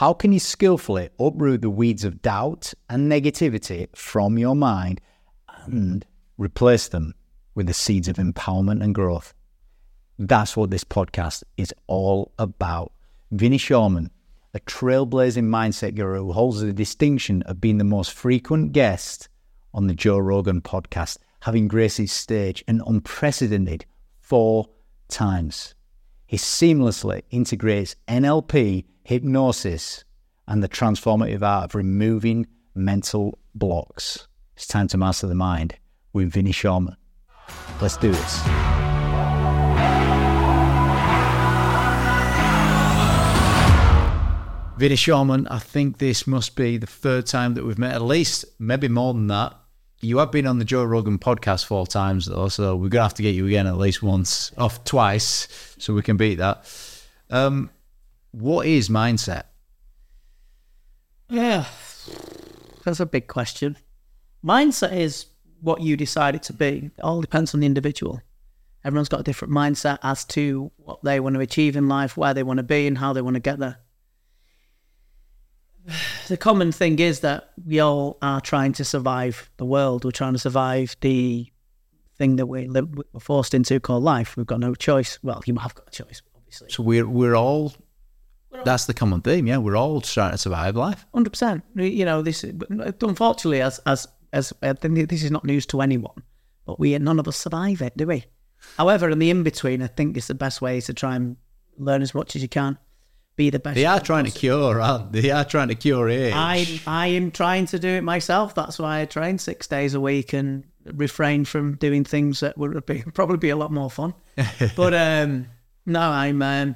How can you skillfully uproot the weeds of doubt and negativity from your mind and replace them with the seeds of empowerment and growth? That's what this podcast is all about. Vinny Shoreman, a trailblazing mindset guru holds the distinction of being the most frequent guest on the Joe Rogan podcast, having graced his stage an unprecedented four times. He seamlessly integrates NLP, hypnosis, and the transformative art of removing mental blocks. It's time to master the mind with Vinny Shoreman. Let's do this. Vinny Shoreman, I think this must be the third time that we've met, at least, maybe more than that. You have been on the Joe Rogan podcast four times, though, so we're to have to get you again at least once, off twice, so we can beat that. Um, what is mindset? Yeah, that's a big question. Mindset is what you decide to be. It all depends on the individual. Everyone's got a different mindset as to what they want to achieve in life, where they want to be, and how they want to get there. The common thing is that we all are trying to survive the world. We're trying to survive the thing that we live, we're forced into called life. We've got no choice. Well, you have got a choice, obviously. So we're we're all. That's the common theme, yeah. We're all trying to survive life. Hundred percent. You know, this unfortunately, as as as I think this is not news to anyone, but we none of us survive it, do we? However, in the in between, I think it's the best way to try and learn as much as you can, be the best. They are trying to cure, aren't they? They are trying to cure age. I I am trying to do it myself. That's why I train six days a week and refrain from doing things that would be probably be a lot more fun. but um, no, I'm um,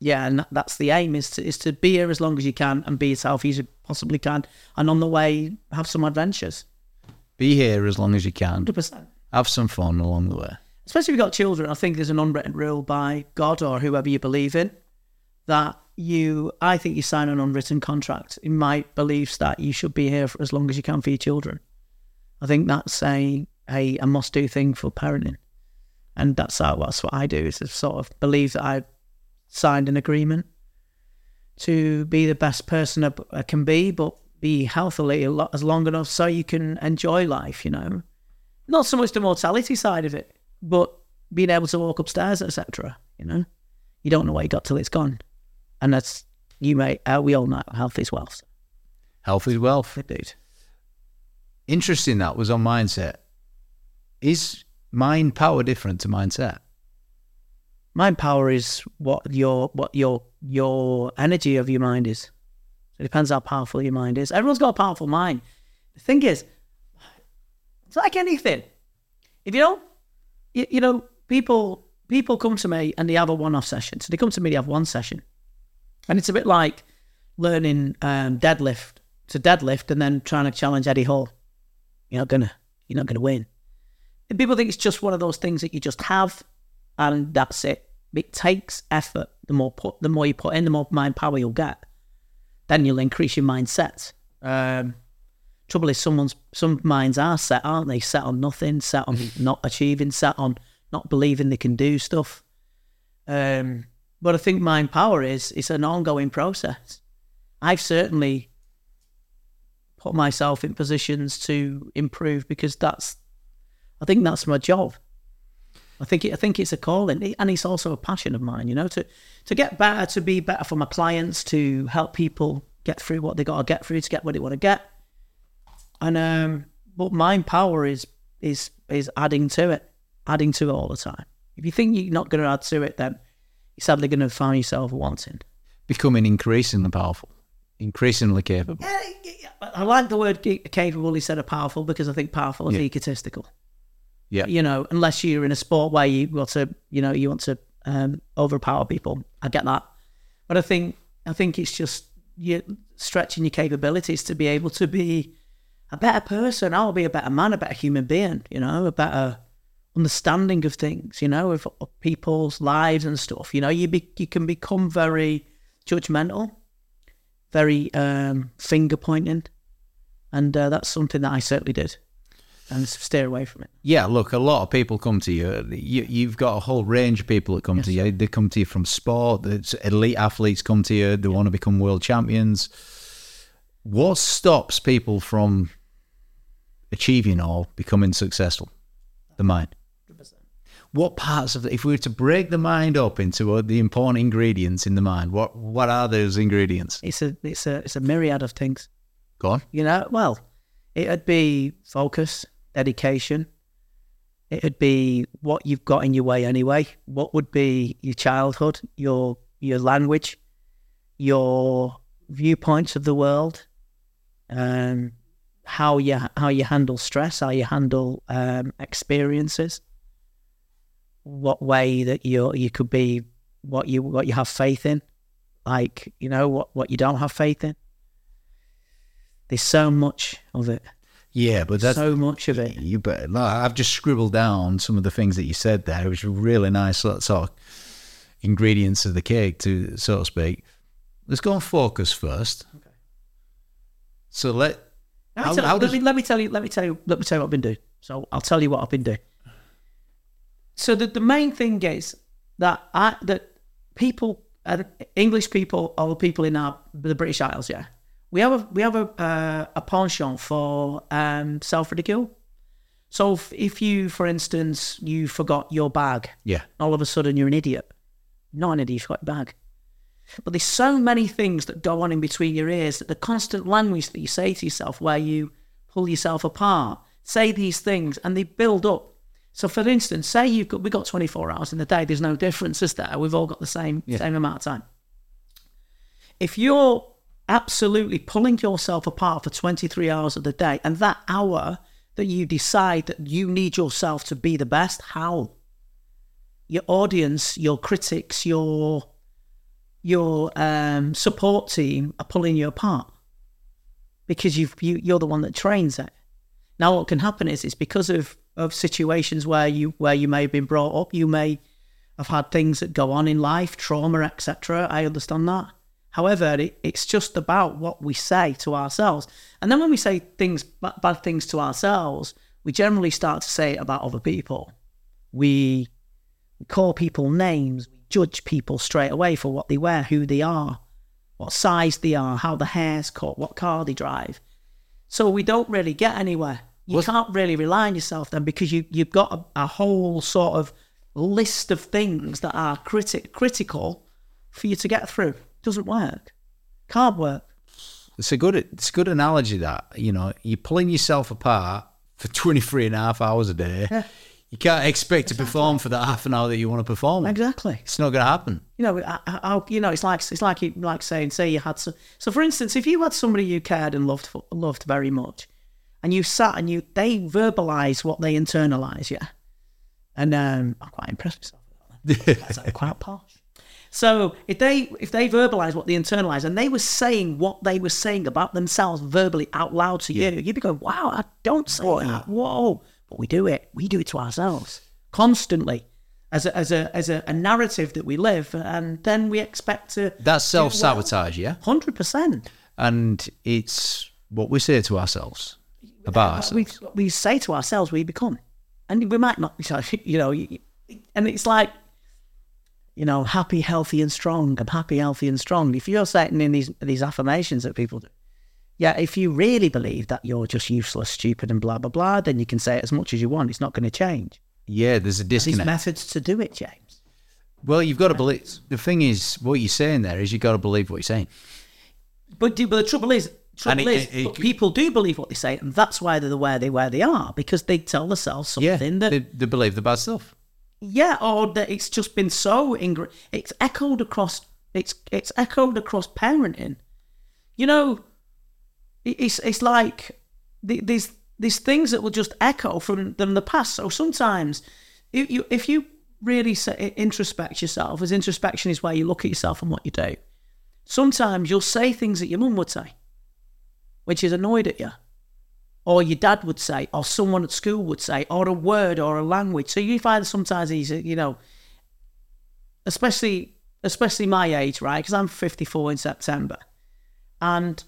yeah, and that's the aim is to is to be here as long as you can and be healthy as you possibly can, and on the way have some adventures. Be here as long as you can. Hundred percent. Have some fun along the way. especially if you've got children, I think there's an unwritten rule by God or whoever you believe in that you, I think you sign an unwritten contract in my beliefs that you should be here for as long as you can for your children. I think that's a a, a must do thing for parenting, and that's how that's what I do. Is to sort of believe that I signed an agreement to be the best person I I can be, but be healthily a lot as long enough so you can enjoy life. You know, not so much the mortality side of it, but being able to walk upstairs, etc. You know, you don't know what you got till it's gone, and that's you may. Uh, we all know health is wealth, Health is wealth. Indeed. Interesting that was on mindset. Is mind power different to mindset? Mind power is what your what your your energy of your mind is. So it depends how powerful your mind is. Everyone's got a powerful mind. The thing is, it's like anything. If you don't, you, you know, people people come to me and they have a one-off session. So they come to me, they have one session, and it's a bit like learning um, deadlift to deadlift and then trying to challenge Eddie Hall. You're not gonna, you're not gonna win. And people think it's just one of those things that you just have, and that's it. It takes effort. The more put, the more you put in, the more mind power you'll get. Then you'll increase your mindset. Um, trouble is, someone's some minds are set, aren't they? Set on nothing, set on not achieving, set on not believing they can do stuff. Um, but I think mind power is it's an ongoing process. I've certainly put myself in positions to improve because that's I think that's my job. I think it, I think it's a calling, and it's also a passion of mine. You know, to to get better, to be better for my clients, to help people get through what they got to get through, to get what they want to get. And um, but mind power is is is adding to it, adding to it all the time. If you think you're not going to add to it, then sadly going to find yourself wanting. Becoming increasingly powerful, increasingly capable. Yeah, I like the word ca- capable instead of powerful because I think powerful is Yeah. egotistical. Yeah. You know, unless you're in a sport where you want to, you know, you want to um, overpower people. I get that, but I think I think it's just you stretching your capabilities to be able to be a better person. I'll be a better man, a better human being. You know, a better understanding of things. You know, of, of people's lives and stuff. You know, you be, you can become very judgmental, very um, finger pointing, and uh, that's something that I certainly did. and steer away from it. Yeah, look, a lot of people come to you. you you've got a whole range of people that come to you. They come to you from sport. The elite athletes come to you. They want to become world champions. What stops people from achieving or becoming successful? The mind. What parts of the, if we were to break the mind up into uh, the important ingredients in the mind, what what are those ingredients? It's a it's a it's a myriad of things. Go on. You know, well, it'd be focus, dedication. It'd be what you've got in your way anyway. What would be your childhood, your your language, your viewpoints of the world, um, how you how you handle stress, how you handle um, experiences, what way that you you could be, what you what you have faith in, like you know what what you don't have faith in. There's so much of it. Yeah, but that's so much of it. You. No, I've just scribbled down some of the things that you said there, which were really nice sort of ingredients of the cake, to so to speak. Let's go on focus first. Okay. So let. Let me, how, tell, how let, does... me, let me tell you. Let me tell you. Let me tell you what I've been doing. So I'll tell you what I've been doing. So the the main thing is that I that people, uh, English people, or people in our the British Isles, yeah, we have a we have a uh, a penchant for um, self ridicule. So if, if, you, for instance, you forgot your bag, yeah, all of a sudden you're an idiot. Not an idiot, you forgot your bag. But there's so many things that go on in between your ears that the constant language that you say to yourself, where you pull yourself apart, say these things, and they build up. So, for instance, say you've got we got 24 hours in the day. There's no difference, is there? We've all got the same yeah. same amount of time. If you're absolutely pulling yourself apart for 23 hours of the day. And that hour that you decide that you need yourself to be the best, how? Your audience, your critics, your your um, support team are pulling you apart because you've, you, you're the one that trains it. Now, what can happen is it's because of, of situations where you where you may have been brought up, you may have had things that go on in life, trauma, etc. I understand that. However, it, it's just about what we say to ourselves. And then when we say things, bad things to ourselves, we generally start to say it about other people. We, we call people names, we judge people straight away for what they wear, who they are, what size they are, how the hair's cut, what car they drive. So we don't really get anywhere. You can't really rely on yourself then because you, you've got a, a whole sort of list of things that are criti- critical for you to get through doesn't work. Can't work. It's a good it's a good analogy that, you know, you're pulling yourself apart for 23 and a half hours a day. Yeah. You can't expect exactly. to perform for that half an hour that you want to perform. Exactly. It's not going to happen. You know, I, I, you know, it's like it's like like saying, say you had so. So, for instance, if you had somebody you cared and loved loved very much, and you sat and you they verbalize what they internalize, yeah, and um, I'm quite impressed myself. That's quite posh. So if they if they verbalize what they internalize and they were saying what they were saying about themselves verbally out loud to yeah. you, you'd be going, "Wow, I don't say Whoa. that." Whoa, but we do it. We do it to ourselves constantly as a, as a as a, a narrative that we live, and then we expect to. That's self sabotage, well. yeah. Hundred percent. And it's what we say to ourselves about uh, ourselves. We we say to ourselves, we become, and we might not. Be, you know, and it's like you know, happy, healthy, and strong. I'm happy, healthy, and strong. If you're setting in these these affirmations that people do, yeah, if you really believe that you're just useless, stupid, and blah blah blah, then you can say it as much as you want. It's not going to change. Yeah, there's a disconnect. There's methods to do it, James. Well, you've got to believe. The thing is, what you're saying there is you've got to believe what you're saying. But but the trouble is, trouble it, is, it, it, people do believe what they say, and that's why they're the way they where they are because they tell themselves something yeah, that they, they believe the bad stuff. Yeah, or that it's just been so ingr- it's echoed across it's it's echoed across parenting. You know, it's it's like these these things that will just echo from from the past. So sometimes, if you if you really introspect yourself, as introspection is where you look at yourself and what you do. Sometimes you'll say things that your mum would say, which is annoyed at you or your dad would say, or someone at school would say, or a word or a language. So you find sometimes he's, uh, you know, especially especially my age, right? Because I'm 54 in September, and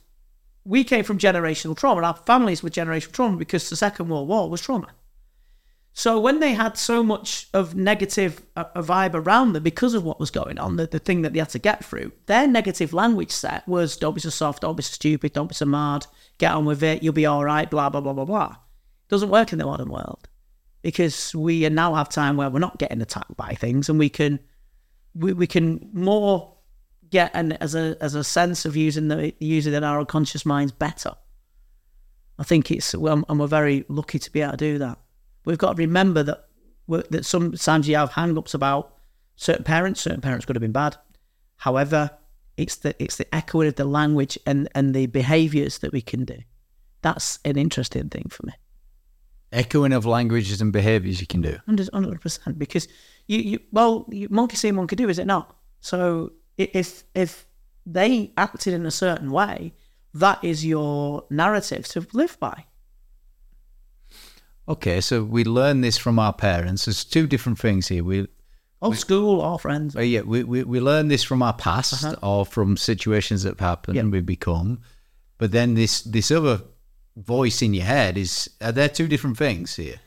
we came from generational trauma. Our families were generational trauma because the Second World War was trauma. So when they had so much of negative uh, a vibe around them because of what was going on, the, the thing that they had to get through, their negative language set was don't be so soft, don't be so stupid, don't be so mad, get on with it, you'll be all right, blah, blah, blah, blah, blah. It doesn't work in the modern world because we now have time where we're not getting attacked by things and we can we, we can more get an as a as a sense of using the using the our unconscious minds better. I think it's well, and we're very lucky to be able to do that we've got to remember that that sometimes you have hang-ups about certain parents. Certain parents could have been bad. However, it's the it's the echoing of the language and and the behaviours that we can do. That's an interesting thing for me. Echoing of languages and behaviours you can do. Hundred percent, because you, you well, you, monkey see, monkey do, is it not? So if if they acted in a certain way, that is your narrative to live by. Okay, so we learn this from our parents. There's two different things here. We Old school our friends. Uh, yeah, we, we, we learn this from our past uh-huh. or from situations that have happened and we become. But then this this other voice in your head is are there two different things here?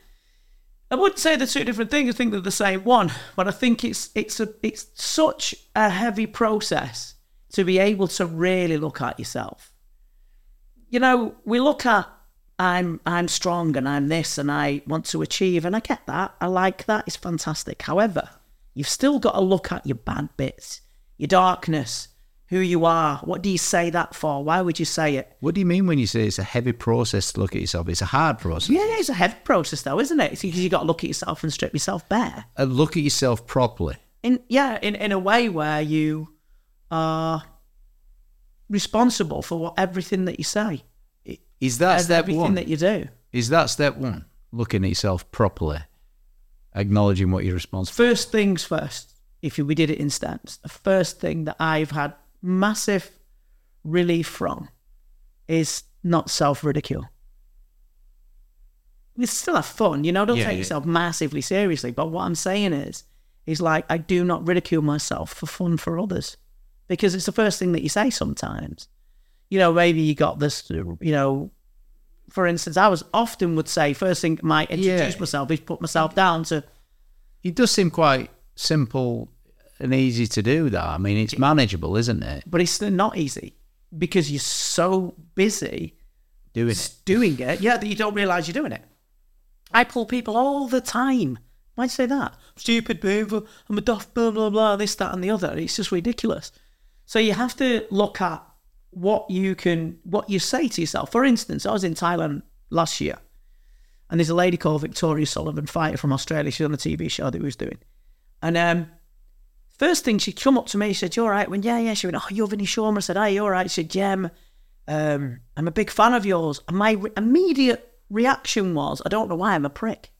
I wouldn't say they're two different things. I think they're the same one, but I think it's it's a it's such a heavy process to be able to really look at yourself. You know, we look at I'm I'm strong and I'm this and I want to achieve and I get that. I like that. It's fantastic. However, you've still got to look at your bad bits, your darkness, who you are. What do you say that for? Why would you say it? What do you mean when you say it's a heavy process to look at yourself? It's a hard process. Yeah, it's a heavy process though, isn't it? Because you've got to look at yourself and strip yourself bare. And look at yourself properly. In yeah, in, in a way where you are responsible for what everything that you say. Is that step everything one? that you do? Is that step one? Looking at yourself properly, acknowledging what you're responsible. First things first. If we did it in steps, the first thing that I've had massive relief from is not self ridicule. We still have fun, you know. Don't yeah, take yeah. yourself massively seriously. But what I'm saying is, is like I do not ridicule myself for fun for others, because it's the first thing that you say sometimes you know, maybe you got this, you know, for instance, I was often would say, first thing I might introduce yeah. myself is put myself down to. It does seem quite simple and easy to do that. I mean, it's manageable, isn't it? But it's not easy because you're so busy doing it. Doing it, yeah, that you don't realize you're doing it. I pull people all the time. Why'd you say that? Stupid move. I'm a duff, blah, blah, blah, this, that, and the other. It's just ridiculous. So you have to look at what you can, what you say to yourself. For instance, I was in Thailand last year, and there's a lady called Victoria Sullivan, fighter from Australia. She's on a TV show that we was doing, and um, first thing she come up to me, she said, "You all right?" When yeah, yeah, she went, "Oh, you're Vinny Shoreman." I said, "Hey, you're all right?" She said, "Yeah, I'm, um, I'm a big fan of yours." And my re- immediate reaction was, "I don't know why I'm a prick."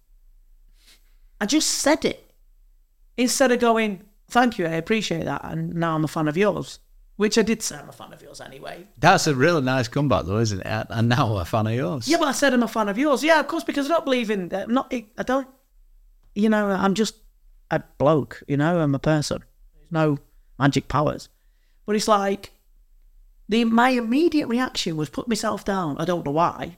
I just said it instead of going, "Thank you, I appreciate that," and now I'm a fan of yours. Which I did say I'm a fan of yours anyway. That's a really nice comeback, though, isn't it? And now I'm a fan of yours. Yeah, but I said I'm a fan of yours. Yeah, of course, because I don't believe in. I'm not. I don't. You know, I'm just a bloke. You know, I'm a person. There's no magic powers. But it's like the my immediate reaction was put myself down. I don't know why.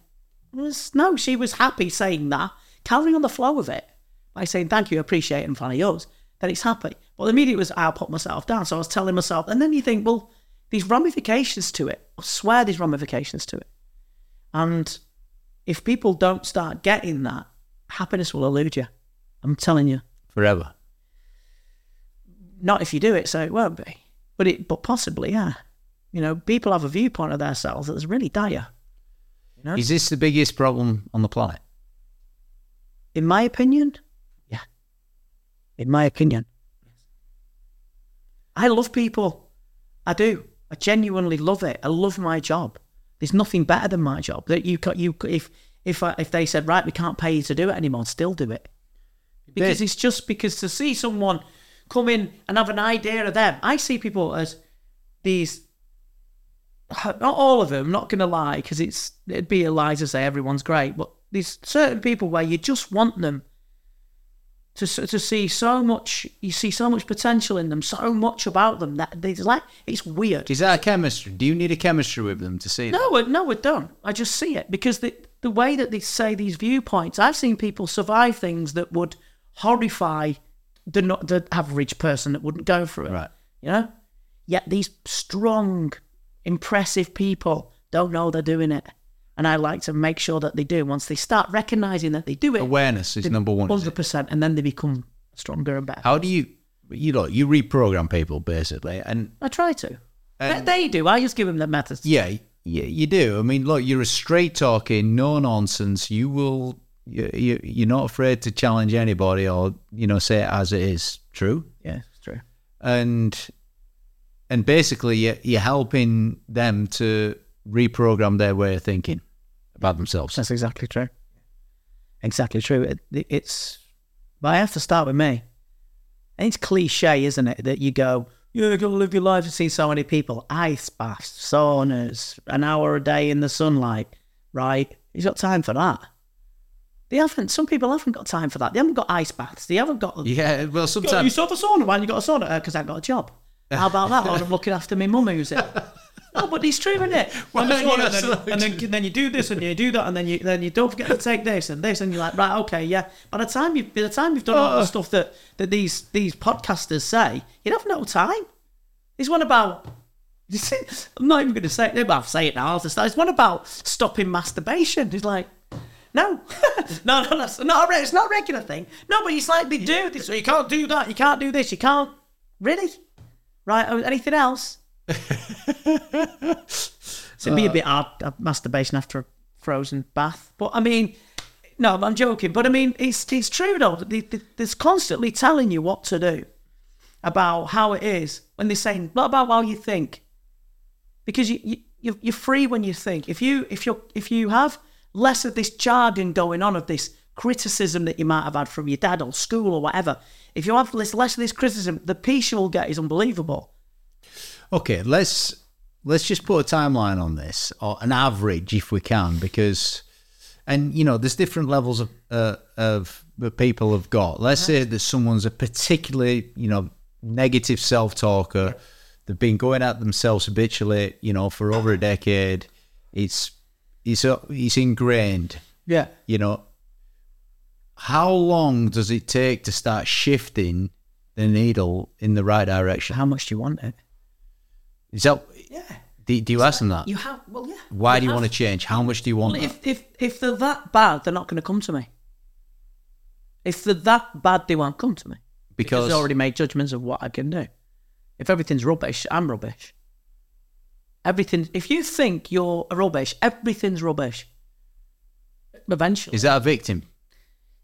It was no, she was happy saying that, carrying on the flow of it by saying thank you, appreciate it, I'm fan of yours. Then it's happy. Well, the immediate was I'll put myself down. So I was telling myself, and then you think, well, these ramifications to it. I swear these ramifications to it. And if people don't start getting that, happiness will elude you. I'm telling you. Forever. Not if you do it, so it won't be. But it but possibly, yeah. You know, people have a viewpoint of themselves that's really dire. You know? Is this the biggest problem on the planet? In my opinion, yeah. In my opinion. I love people. I do. I genuinely love it. I love my job. There's nothing better than my job. That you you if if I, if they said right, we can't pay you to do it anymore, I'd still do it because it's just because to see someone come in and have an idea of them. I see people as these. Not all of them. Not gonna lie, because it's it'd be a lie to say everyone's great, but there's certain people where you just want them to to see so much. You see so much potential in them, so much about them that it's like it's weird. Is that a chemistry? Do you need a chemistry with them to see that? No, I- no, I don't. I just see it because the the way that they say these viewpoints, I've seen people survive things that would horrify the not the average person that wouldn't go through it. Right. You know. Yet these strong, impressive people don't know they're doing it, and I like to make sure that they do. Once they start recognizing that they do it, Awareness is number one. 100%. and then they become stronger and better. How do you, you know, you reprogram people basically, and I try to. And- they do. I just give them the methods. yeah, yeah, you do. I mean, look, you're a straight talking, no nonsense. You will, you, you, you're not afraid to challenge anybody or you know say it as it is. True. Yeah, it's true. and and basically you're, you're helping them to reprogram their way of thinking about themselves. That's exactly true. Exactly true. It, it- it's, but I have to start with me. And it's cliche, isn't it, that you go, you're going to live your life and see so many people. Ice baths, saunas, an hour a day in the sunlight, right? He's got time for that. They haven't, some people haven't got time for that. They haven't got ice baths. They haven't got, Yeah, well, sometimes you saw the sauna, why you got a sauna? Uh, because I got a job. How about that? I'm looking after my mum who's it. No, but it's true, isn't it? Well, and then, you, and, then, and then, then you do this and you do that and then you then you don't forget to take this and this and you're like right okay yeah. By the time you by the time you've done all the stuff that that these these podcasters say, you'd have no time. There's one about. I'm not even going to say it. Well, I'll say it now. I'll just, it's one about stopping masturbation. It's like, no, no, no, that's not. A, it's not a regular thing. No, but it's like they do this. So you can't do that. You can't do this. You can't. Really? Right? oh, Anything else? So it'd be a bit hard masturbation after a frozen bath. But I mean, no, I'm joking. But I mean, it's it's true though. They, they, constantly telling you what to do about how it is when they're saying not about how you think, because you, you you're, free when you think. If you if you if you have less of this jargon going on of this criticism that you might have had from your dad or school or whatever, if you have less less of this criticism, the peace you'll get is unbelievable. Okay. Let's let's just put a timeline on this or an average if we can, because and you know there's different levels of uh, of the people have got. Let's say that someone's a particularly you know negative self talker. They've been going at themselves habitually, you know, for over a decade. It's it's uh, it's ingrained. Yeah. you know, how long does it take to start shifting the needle in the right direction? How much do you want it? Is that, Yeah. do, do you ask them that? You have well, yeah. Why do you have want to change? How much do you want? Well, if if if they're that bad, they're not going to come to me. If they're that bad, they won't come to me because Because I already made judgments of what I can do. If everything's rubbish, I'm rubbish. Everything. If you think you're rubbish, everything's rubbish. Eventually, is that a victim?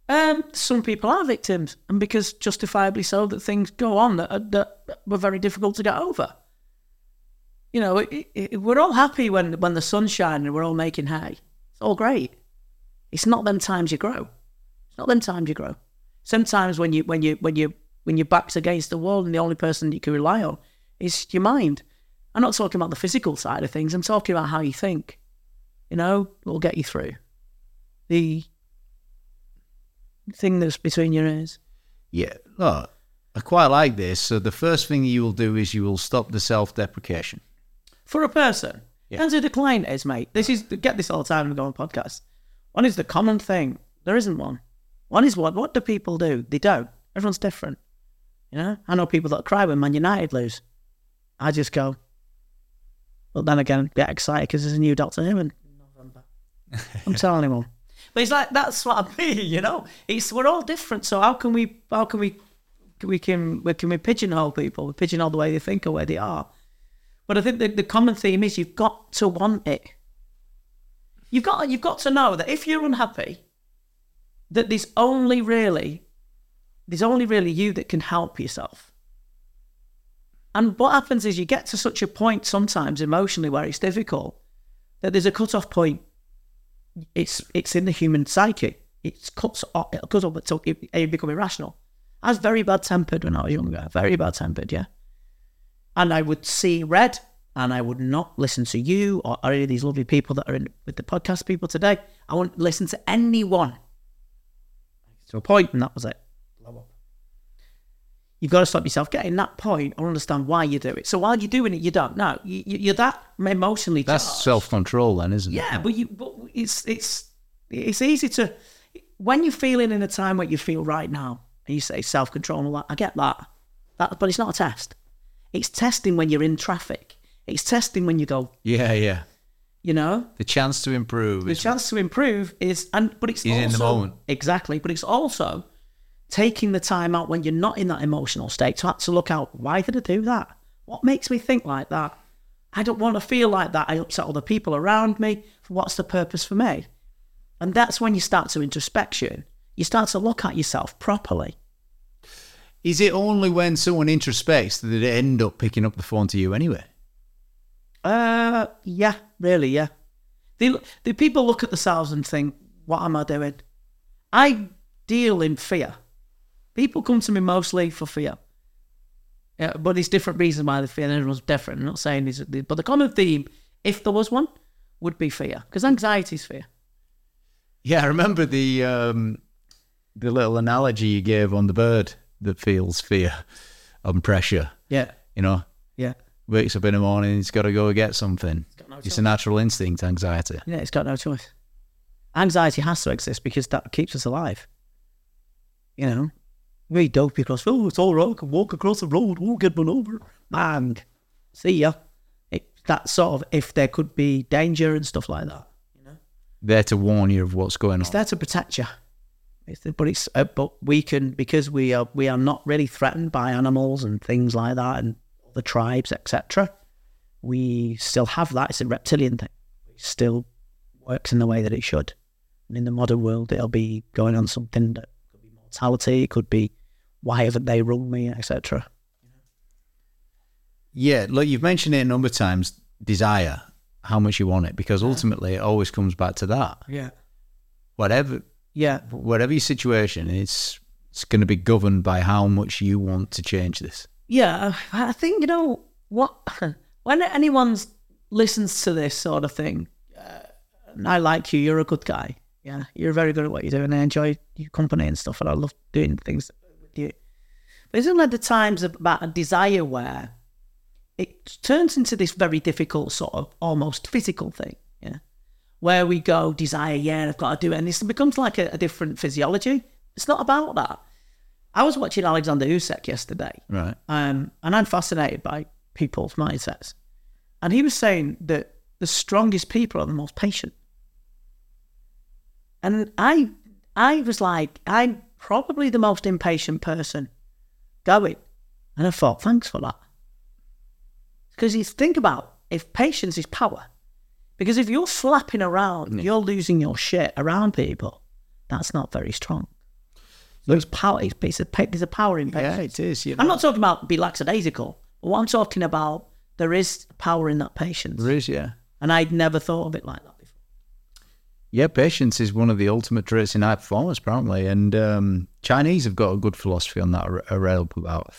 um, some people are victims, and because justifiably so, that things go on that, are- that were very difficult to get over. You know, it, it, we're all happy when when the sun's shining and we're all making hay. It's all great. It's not them times you grow. It's not them times you grow. Sometimes when you when you when you when your back's against the wall and the only person you can rely on is your mind. I'm not talking about the physical side of things. I'm talking about how you think. You know, will get you through. The thing that's between your ears. Yeah. Look, I quite like this. So the first thing you will do is you will stop the self-deprecation. For a person, Yeah. depends who the client is, mate. This is get this all the time when we go on podcasts. One is the common thing. There isn't one. One is what? What do people do? They don't. Everyone's different. You know, I know people that cry when Man United lose. I just go. But then again, get excited because there's a new Doctor Who in November. I'm telling him all. But it's like that's what I mean. You know, it's we're all different. So how can we? How can we? We can we can we pigeonhole people? We pigeonhole the way they think or where they are. But I think the, the common theme is you've got to want it. You've got you've got to know that if you're unhappy, that there's only really there's only really you that can help yourself. And what happens is you get to such a point sometimes emotionally where it's difficult that there's a cut-off point. It's it's in the human psyche. It cuts off. It cuts off until you become irrational. I was very bad tempered when I was younger. Very bad tempered, yeah and I would see red and I would not listen to you or any of these lovely people that are in with the podcast people today. I wouldn't listen to anyone to a point, and that was it. Blow You've got to stop yourself getting that point or understand why you do it. So while you're doing it, you don't. know. you, you're that emotionally That's charged. self control, then, isn't it? Yeah, but you, but it's it's it's easy to when you're feeling in a time where you feel right now, and you say self control and all that. I get that, that, but it's not a test. It's testing when you're in traffic. It's testing when you go. Yeah, yeah. You know, The chance to improve. the chance to improve is, and but it's also, in the moment. exactly. But it's also taking the time out when you're not in that emotional state to have to look out. Why did I do that? What makes me think like that? I don't want to feel like that. I upset other people around me. What's the purpose for me? And that's when you start to introspection. You start to look at yourself properly. Is it only when someone introspects that they end up picking up the phone to you anyway? Uh, yeah, really, yeah. The the people look at themselves and think, "What am I doing?" I deal in fear. People come to me mostly for fear. Yeah, but there's different reasons why they fear. Everyone's different. I'm not saying these, but the common theme, if there was one, would be fear, because anxiety is fear. Yeah, I remember the um, the little analogy you gave on the bird that feels fear and pressure. Yeah, You know, yeah, wakes up in the morning, he's got to go get something. got no It's a natural instinct, anxiety. yeah. It's got no choice. Anxiety has to exist because that keeps us alive. You know, we dopey across. Oh, it's all right. I can walk across the road. Oh, get run over. Bang. See ya. It, that sort of if there could be danger and stuff like that. You know? There to warn you of what's going on. It's on. there to protect you. But it's uh, but we can because we are we are not really threatened by animals and things like that and the tribes etc. We still have that. It's a reptilian thing. It still works in the way that it should. And in the modern world, it'll be going on something that could be mortality. It could be why haven't they rung me, etc. Yeah, look, you've mentioned it a number of times. Desire, how much you want it, because ultimately it always comes back to that. Yeah. Whatever, Yeah. whatever your situation, it's it's going to be governed by how much you want to change this. Yeah, I think you know what. When anyone listens to this sort of thing, uh, and I like you. You're a good guy. Yeah, you're very good at what you do, and I enjoy your company and stuff. And I love doing things with you. But isn't there the times about a desire where it turns into this very difficult sort of almost physical thing? Where we go desire. Yeah, I've got to do it, and this becomes like a, a different physiology. It's not about that. I was watching Alexander Usyk yesterday, Right. um, and I'm fascinated by people's mindsets. And he was saying that the strongest people are the most patient. And I, I was like, I'm probably the most impatient person going. And I thought, thanks for that. Because you think about if patience is power, because if you're flapping around, you're losing your shit around people, that's not very strong. There's power. It's, it's, a, there's a power in patience. Yeah, it is. You I'm not talking about be lackadaisical. What I'm talking about, there is power in that patience. There is, yeah. And I'd never thought of it like that before. Yeah, patience is one of the ultimate traits in high performance, apparently. And um, Chinese have got a good philosophy on that, a rail about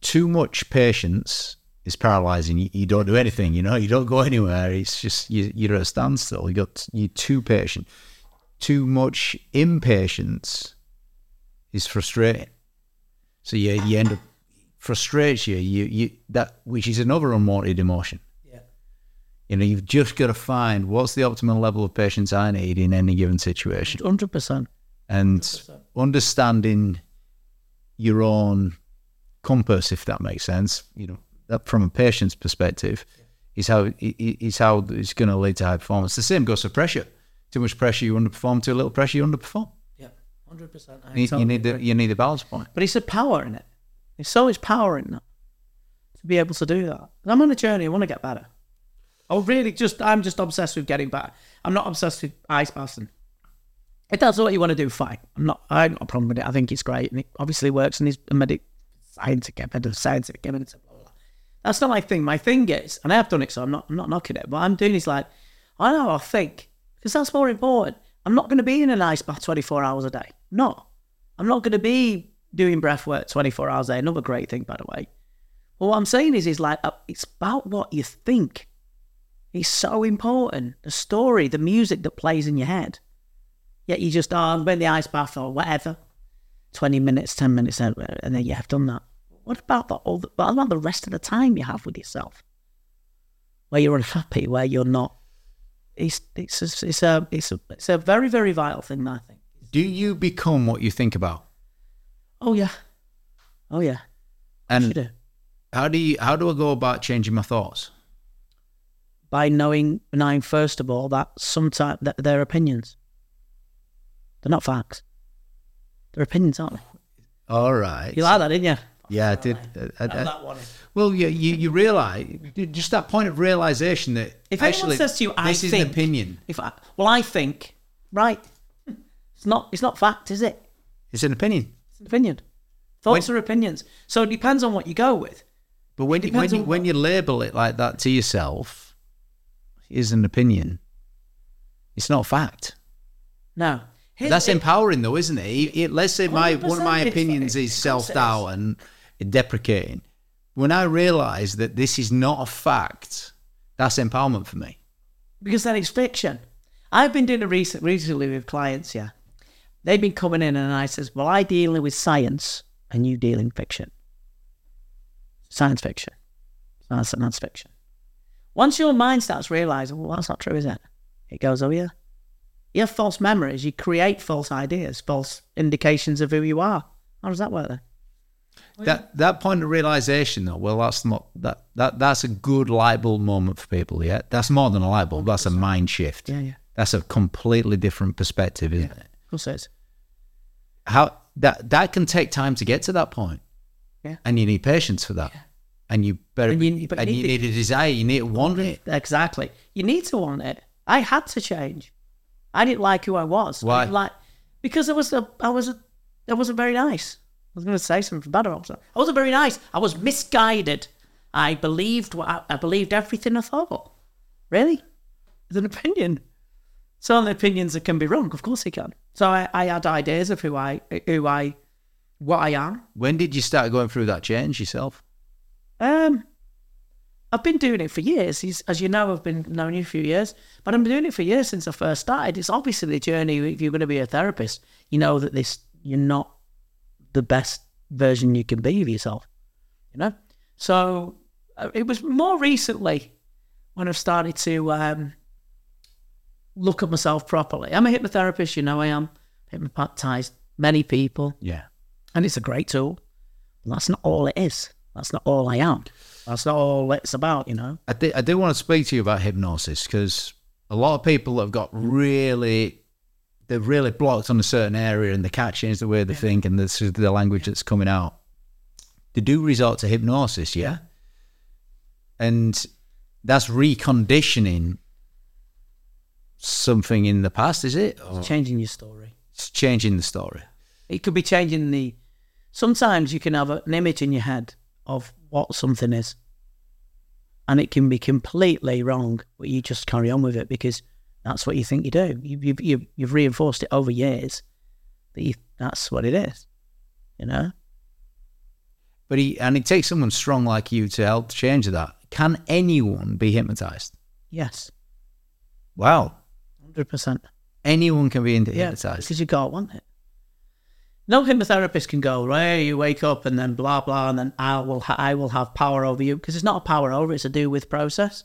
too much patience is paralyzing. You, you don't do anything, you know, you don't go anywhere. It's just you, you're at a standstill. You got you're too patient. Too much impatience is frustrating. So you you end up frustrates you. You you that which is another unwanted emotion. Yeah. You know, you've just got to find what's the optimal level of patience I need in any given situation, 100%. and understanding your own compass, if that makes sense. You know, that from a patient's perspective, is how i- i- is how it's going to lead to high performance. The same goes for pressure. Too much pressure, you underperform. Too little pressure, you underperform. Yeah. 100%. I You, you need the you need the balance point. But it's a power in it. There's so much power in that to be able to do that. And I'm on a journey. I want to get better. Oh, really? Just I'm just obsessed with getting better. I'm not obsessed with ice bathing. If that's what you want to do, fine. I'm not. I'm not a problem with it. I think it's great, and it obviously works, and it's a medic scientific evidence, scientific evidence. That's not my thing. My thing is, and I have done it, so I'm not. I'm not knocking it. But I'm doing is like, I know. I think because that's more important. I'm not going to be in an ice bath 24 hours a day. No, I'm not going to be doing breath work 24 hours a day. Another great thing, by the way. But what I'm saying is, is like, uh, it's about what you think. It's so important. The story, the music that plays in your head. Yet you just, oh, I'm in the ice bath or whatever. 20 minutes, 10 minutes, and and then yeah, I've done that. What about the all? The, what about the rest of the time you have with yourself, where you're unhappy, where you're not? It's it's a, it's a it's a it's a very very vital thing. I think. Do you become what you think about? Oh yeah, oh yeah. And do. how do you how do I go about changing my thoughts? by knowing, knowing first of all that sometimes that they're opinions. They're not facts. They're opinions, aren't they? All right. You like that, didn't you? Yeah, I did. I- I- I- that one. well, you you, you realize just that point of realization that If actually anyone says to you, "I this is think," an opinion. If I, well, I think right. It's not. It's not fact, is it? It's an opinion. It's an opinion. Thoughts are opinions. So it depends on what you go with. But when you, when you, when you label it like that to yourself, is an opinion. It's not fact. No. Here's- That's it- empowering, though, isn't it? It- it- let's say my one of my opinions is of course it self doubt and deprecating. When I realise that this is not a fact, that's empowerment for me. because then it's fiction. I've been doing it recent, recently with clients, yeah. They've been coming in and I says, Well, I deal with science and you deal in fiction. Science fiction. That's, that's fiction. Once your mind starts realizing, well, that's not true, is it? It goes, oh, yeah. You have false memories. You create false ideas, false indications of who you are. How does that work then? That that point of realization, though, well, that's not that that that's a good light bulb moment for people. Yeah, that's more than a light bulb. That's a mind shift. Yeah, yeah. That's a completely different perspective, isn't it? Of course it is. How that that can take time to get to that point. Yeah. and you need patience for that. yeah. And you better And and you- you, but you need need a desire. You need to want it. Exactly. You need to want it. I had to change. I didn't like who I was. Why? didn't like because I was a I was a I wasn't very nice. I was going to say something bad about myself. I wasn't very nice. I was misguided. I believed what I, I believed everything I thought. Really, it's an opinion. Some opinions that can be wrong. Of course, they can. So I, I had ideas of who I who I what I am. When did you start going through that change yourself? Um, I've been doing it for years. As you know, I've been knowing you a few years, but I've been doing it for years since I first started. It's obviously the journey. If you're going to be a therapist, you know that this you're not the best version you can be of yourself. You know, so uh, it was more recently when I've started to um, look at myself properly. I'm a hypnotherapist. You know, I am hypnotized many people Yeah. and it's a great tool. But that's not all it is. That's not all I am. That's not all it's about, you know. I, do, I do want to speak to you about hypnosis because a lot of people have got really, they're really blocked on a certain area and they can't change the way they think and this is the language that's coming out. They do resort to hypnosis, yeah? And that's reconditioning something in the past, is it? Or Changing your story. it's changing the story. It could be changing the. Sometimes you can have an image in your head of what something is, and it can be completely wrong, but you just carry on with it because that's what you think you do. You, you, you, you've reinforced it over years that you, that's what it is, you know? But he, and it takes someone strong like you to help change that. Can anyone be hypnotized? Yes, Wow. 100%. Anyone can be Yeah, hypnotized. because you can't want it. No hypnotherapist can go, right, you wake up and then blah, blah, and then I will, ha- I will have power over you. Because it's not a power over, it's a do with process.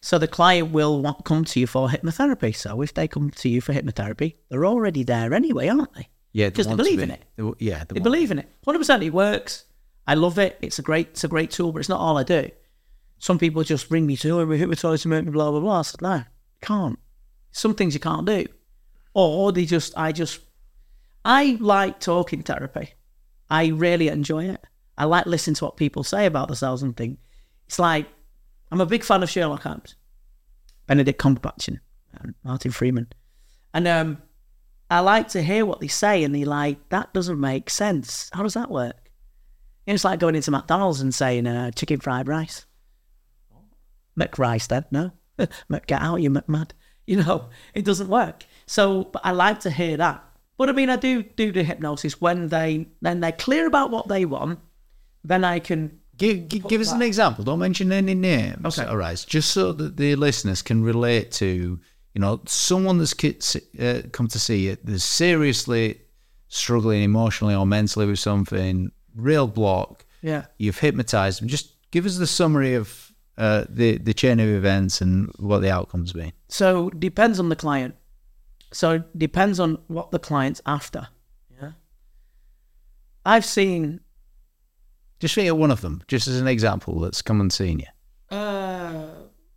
So the client will want, come to you for hypnotherapy. So if they come to you for hypnotherapy, they're already there anyway, aren't they? Yeah, because they believe be. in it. They yeah, they They believe in it. 100% it works. I love it. It's a great, it's a great tool, but it's not all I do. Some people just bring me to, oh, we hypnotise to make me blah, blah, blah. I said, no, can't. Some things you can't do. Or they just, I just, I like talking therapy. I really enjoy it. I like listening to what people say about themselves and think. It's like, I'm a big fan of Sherlock Holmes, Benedict Cumberbatch, and Martin Freeman. And um, I like to hear what they say, and they like, that doesn't make sense. How does that work? It's like going into McDonald's and saying uh, chicken fried rice. McRice then, no. Get out, you McMad. You know, it doesn't work. So, but I like to hear that. But I mean, I do do the hypnosis when they then they're clear about what they want. Then I can Give, give, give us an example. Don't mention any names. Okay. All right. Just so that the listeners can relate to, you know, someone that's uh, come to see it, that's seriously struggling emotionally or mentally with something, real block. Yeah. You've hypnotized them. Just give us the summary of uh, the the chain of events and what the outcomes been. So depends on the client. So depends on what the client's after. Yeah. I've seen. Just think of one of them, just as an example that's come and seen you. Uh,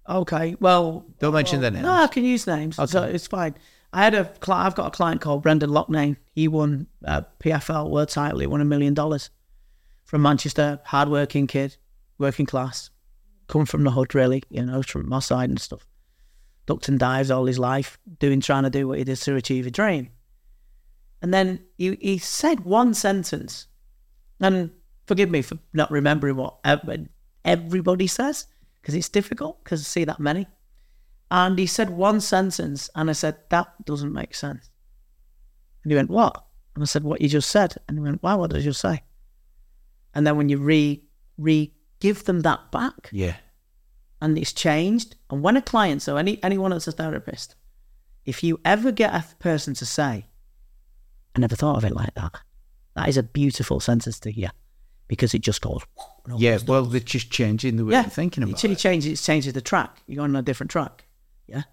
okay. Well, Don't mention their names. no, I can use names. So it's fine. I had a. cli- I've got a client called Brendan Loughnane. He won a PFL world title. He won a million dollars from Manchester. Hardworking kid, working class, come from the hood really. You know, from my side and stuff. Ducked and dives all his life, doing trying to do what he did to achieve a dream. And then he, he said one sentence, and forgive me for not remembering what everybody says because it's difficult because I see that many. And he said one sentence, and I said, That doesn't make sense. And he went, What? And I said, What you just said. And he went, Wow, what did you just say? And then when you re re give them that back, Yeah. and it's changed. And when a client, so any anyone that's a therapist, if you ever get a person to say, "I never thought of it like that," that is a beautiful sentence to hear, because it just goes. Yeah. Well, they're just changing the way yeah, you're thinking about it. it. It changes. It changes the track. You're going on a different track. Yeah.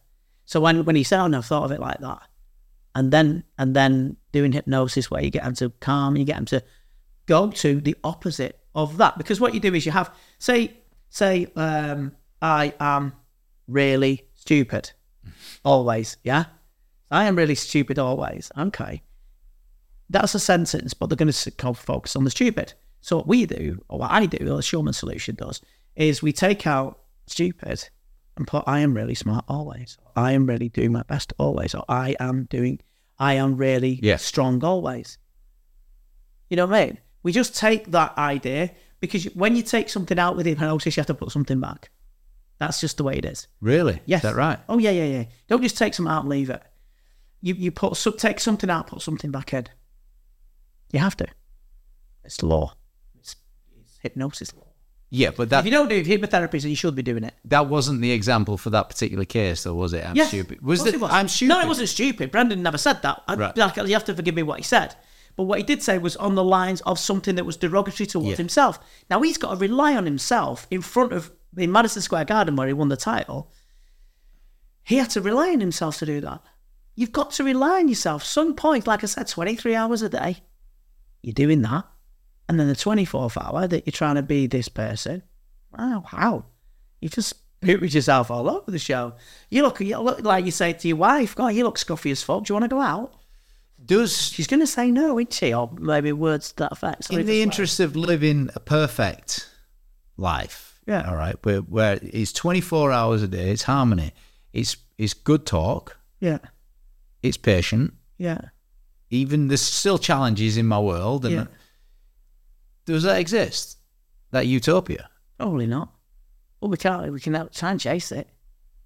So when when he said, "Oh, I've thought of it like that," and then and then doing hypnosis where you get them to calm, you get them to go to the opposite of that because what you do is you have say say um, I am really stupid always yeah I am really stupid always okay that's a sentence but they're going to focus on the stupid so what we do or what I do or the Shoreman solution does is we take out stupid and put I am really smart always I am really doing my best always or I am doing I am really Yeah. strong always you know what I mean? We just take that idea because when you take something out with hypnosis, you have to put something back. That's just the way it is. Really? Yes. Is that right? Oh yeah, yeah, yeah. Don't just take something out and leave it. You you put take something out, put something back in. You have to. It's law. Hypnosis. Yeah, but that if you don't do hypnotherapy, so you should be doing it. that wasn't the example for that particular case, though, was it? I'm Yes, stupid. Was of course it? it was. I'm stupid. No, it wasn't stupid. Brendan never said that. I, Right. like, you have to forgive me what he said. But what he did say was on the lines of something that was derogatory towards Yeah. himself. Now he's got to rely on himself in front of in Madison Square Garden where he won the title. He had to rely on himself to do that. You've got to rely on yourself. Some point, like I said, 23 hours a day, you're doing that. And then the 24th hour that you're trying to be this person. Oh, wow, how? You just booted yourself all over the show. You look, you look like you say to your wife, God, you look scuffy as fuck. Do you want to go out? Does She's going to say no, isn't she? Or maybe words to that effect. Sorry in the interest of living a perfect life, Yeah. all right, where where it's 24 hours a day, it's harmony, it's it's good talk, Yeah, it's patient. yeah. Even there's still challenges in my world, and Yeah. Does that exist? That utopia? Probably not. Well, we can't. We can try and chase it.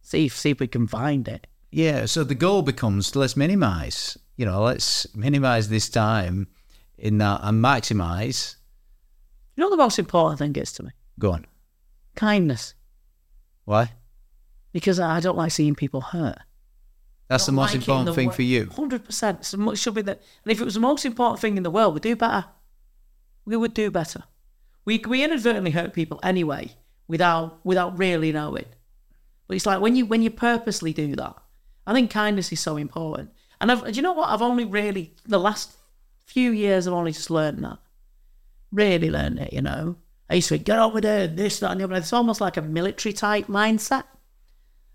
See if see if we can find it. Yeah. So the goal becomes let's minimize. You know, let's minimize this time in that and maximize. You know the most important thing is to me? Go on. Kindness. Why? Because I don't like seeing people hurt. That's the most like important the thing for you. Hundred percent. So much should be that. And if it was the most important thing in the world, we'd do better. We would do better. We we inadvertently hurt people anyway, without without really knowing. But it's like when you when you purposely do that. I think kindness is so important. And I've, do you know what? I've only really the last few years I've only just learned that. Really learned it. You know, I used to get over there, this, that, and the other. It's almost like a military type mindset.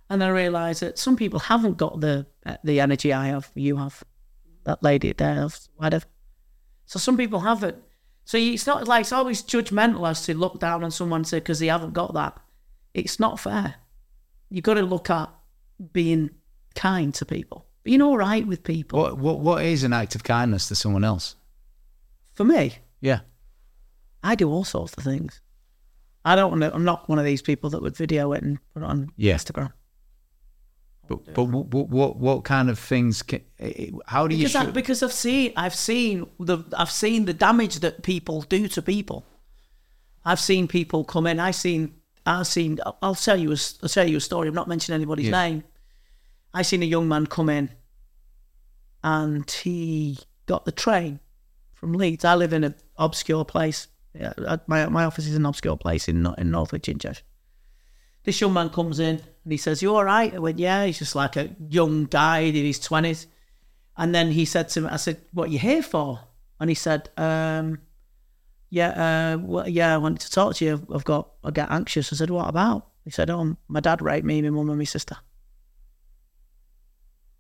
And I realised that some people haven't got the the energy I have, you have, that lady there, have, whatever. So some people haven't. So it's not like it's always judgmental as to look down on someone say because they haven't got that. It's not fair. You've got to look at being kind to people, being all right with people. What what what is an act of kindness to someone else? For me, Yeah. I do all sorts of things. I don't want to, I'm not one of these people that would video it and put it on Yeah. Instagram. But but what what, what kind of things? Can, eh, how do you? because, I, because I've seen I've seen the I've seen the damage that people do to people. I've seen people come in. I've seen I've seen. I'll- tell you a, I'll tell you a story. I'm not mentioning anybody's Yeah. name. I seen a young man come in, and he got the train from Leeds. I live in an obscure place. Yeah, my my office is an obscure place in in Northwich in Cheshire. This young man comes in and he says, "You all right?" I went, "Yeah." He's just like a young guy in his twenties, and then he said to me, "I said, what you here for?" And he said, um, "Yeah, uh, well, yeah, I wanted to talk to you. I've- got I get anxious." I said, "What about?" He said, "Oh, my dad raped me, my mum, and my sister."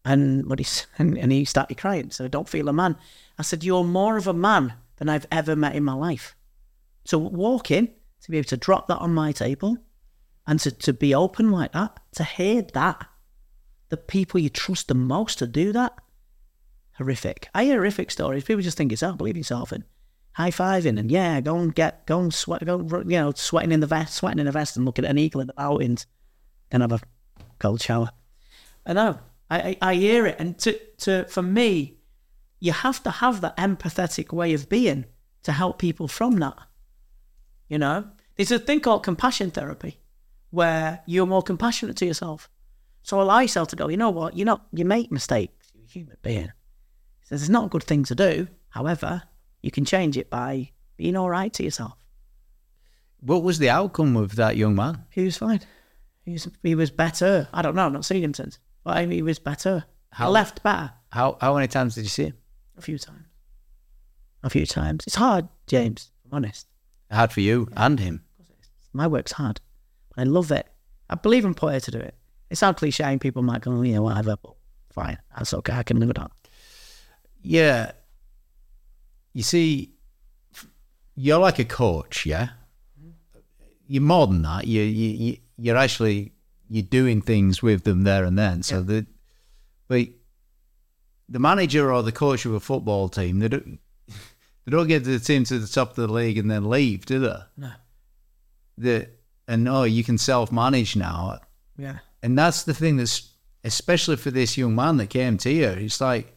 And what he and, and he started crying. So I don't feel a man. I said, "You're more of a man than I've ever met in my life." So walk in to be able to drop that on my table, and to, to be open like that, to hear that, the people you trust the most to do that, horrific. I hear horrific stories. People just think it's oh, believe yourself and high fiving and yeah, go and get go and sweat, go you know, sweating in the vest, sweating in a vest, and looking at an eagle in the mountains, then have a cold shower. I know. I, I, I hear it, and to to for me, you have to have that empathetic way of being to help people from that. You know, there's a thing called compassion therapy, where you're more compassionate to yourself. So allow yourself to go. You know what? You know you make mistakes. You're a human being. So it's not a good thing to do. However, you can change it by being all right to yourself. What was the outcome of that young man? He was fine. He was he was better. I don't know. I've not seen him since. But I mean, he was better. How- He left better How how many times did you see him? a few times. A few times. It's hard, James. if I'm honest. Hard for you and him. My work's hard. I love it. I believe I'm to do it. It sounds cliche and people might go, oh, yeah, whatever, but fine. That's okay. I can live with that. Yeah. You see, you're like a coach, yeah. You're more than that. You you you- you're actually you're doing things with them there and then. So the but the manager or the coach of a football team, they don't they don't get the team to the top of the league and then leave, do they? No. The and oh, you can self manage now. Yeah. And that's the thing that's especially for this young man that came to you. It's like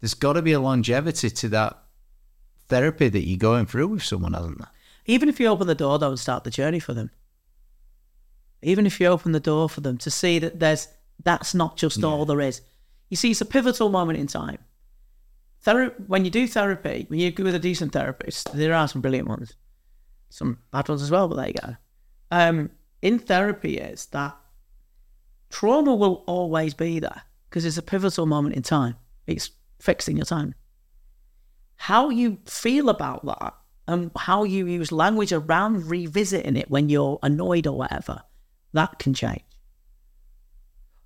there's got to be a longevity to that therapy that you're going through with someone, hasn't there? Even if you open the door, though, and start the journey for them. Even if you open the door for them to see that there's that's not just all there is. You see, it's a pivotal moment in time. Thera- when you do therapy, when you go with a decent therapist, there are some brilliant ones, some bad ones as well, but there you go. Um, in therapy, is that trauma will always be there because it's a pivotal moment in time. It's fixing your time how you feel about that and how you use language around revisiting it when you're annoyed or whatever, that can change.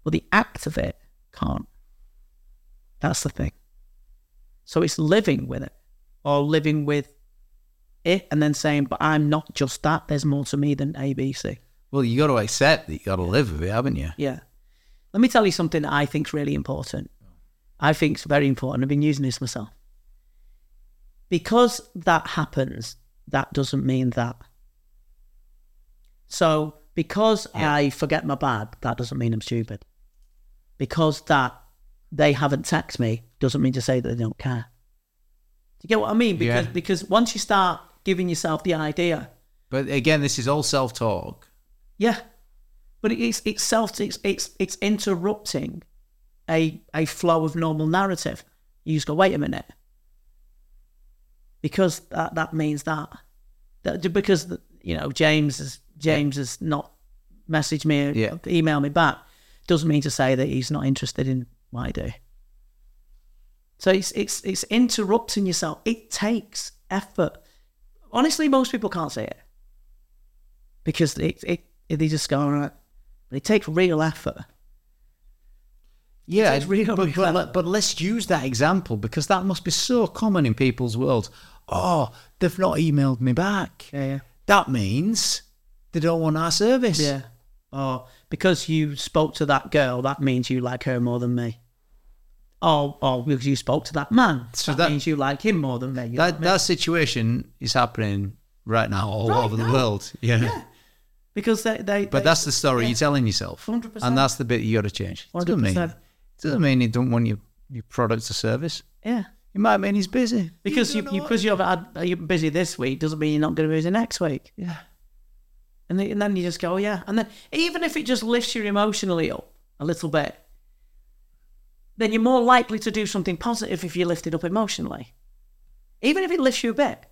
But the act of it can't. That's the thing. So it's living with it or living with it and then saying, but I'm not just that. There's more to me than ABC. Well, you got to accept that you got to live with it, haven't you? Yeah. Let me tell you something that I think is really important. I think it's very important. I've been using this myself. Because that happens, that doesn't mean that. So, because I forget my bag, that doesn't mean I'm stupid. Because that they haven't texted me doesn't mean to say that they don't care. Do you get what I mean? Because Yeah. because once you start giving yourself the idea But again, this is all self talk. yeah, but it's it's self it's it's it's interrupting a a flow of normal narrative. You just go, wait a minute, because that that means that that because you know James is James has not messaged me, Yeah. emailed me back, doesn't mean to say that he's not interested in what I do. So it's it's it's interrupting yourself. It takes effort. Honestly, most people can't say it because it, it, it they just go all right. But it takes real effort. Yeah, It's real, but, but, but let's use that example because that must be so common in people's worlds. Oh, they've not emailed me back. Yeah, yeah. That means they don't want our service. Yeah. Or because you spoke to that girl, that means you like her more than me. Or, or because you spoke to that man, So that, that- means you like him more than me. You That mean? that situation is happening right now all Right over the world. Yeah. because they, they But they- that's the story yeah. you're telling yourself. 100%. And that's the bit you got to change. It doesn't mean, 100%. doesn't mean you don't want your, your product or service. yeah. It might mean he's busy. Because you, you because you've had you're busy this week doesn't mean you're not going to be busy next week. Yeah. And then, and then you just go, oh, yeah. And then even if it just lifts you emotionally up a little bit, then you're more likely to do something positive if you're lifted up emotionally. even if it lifts you a bit.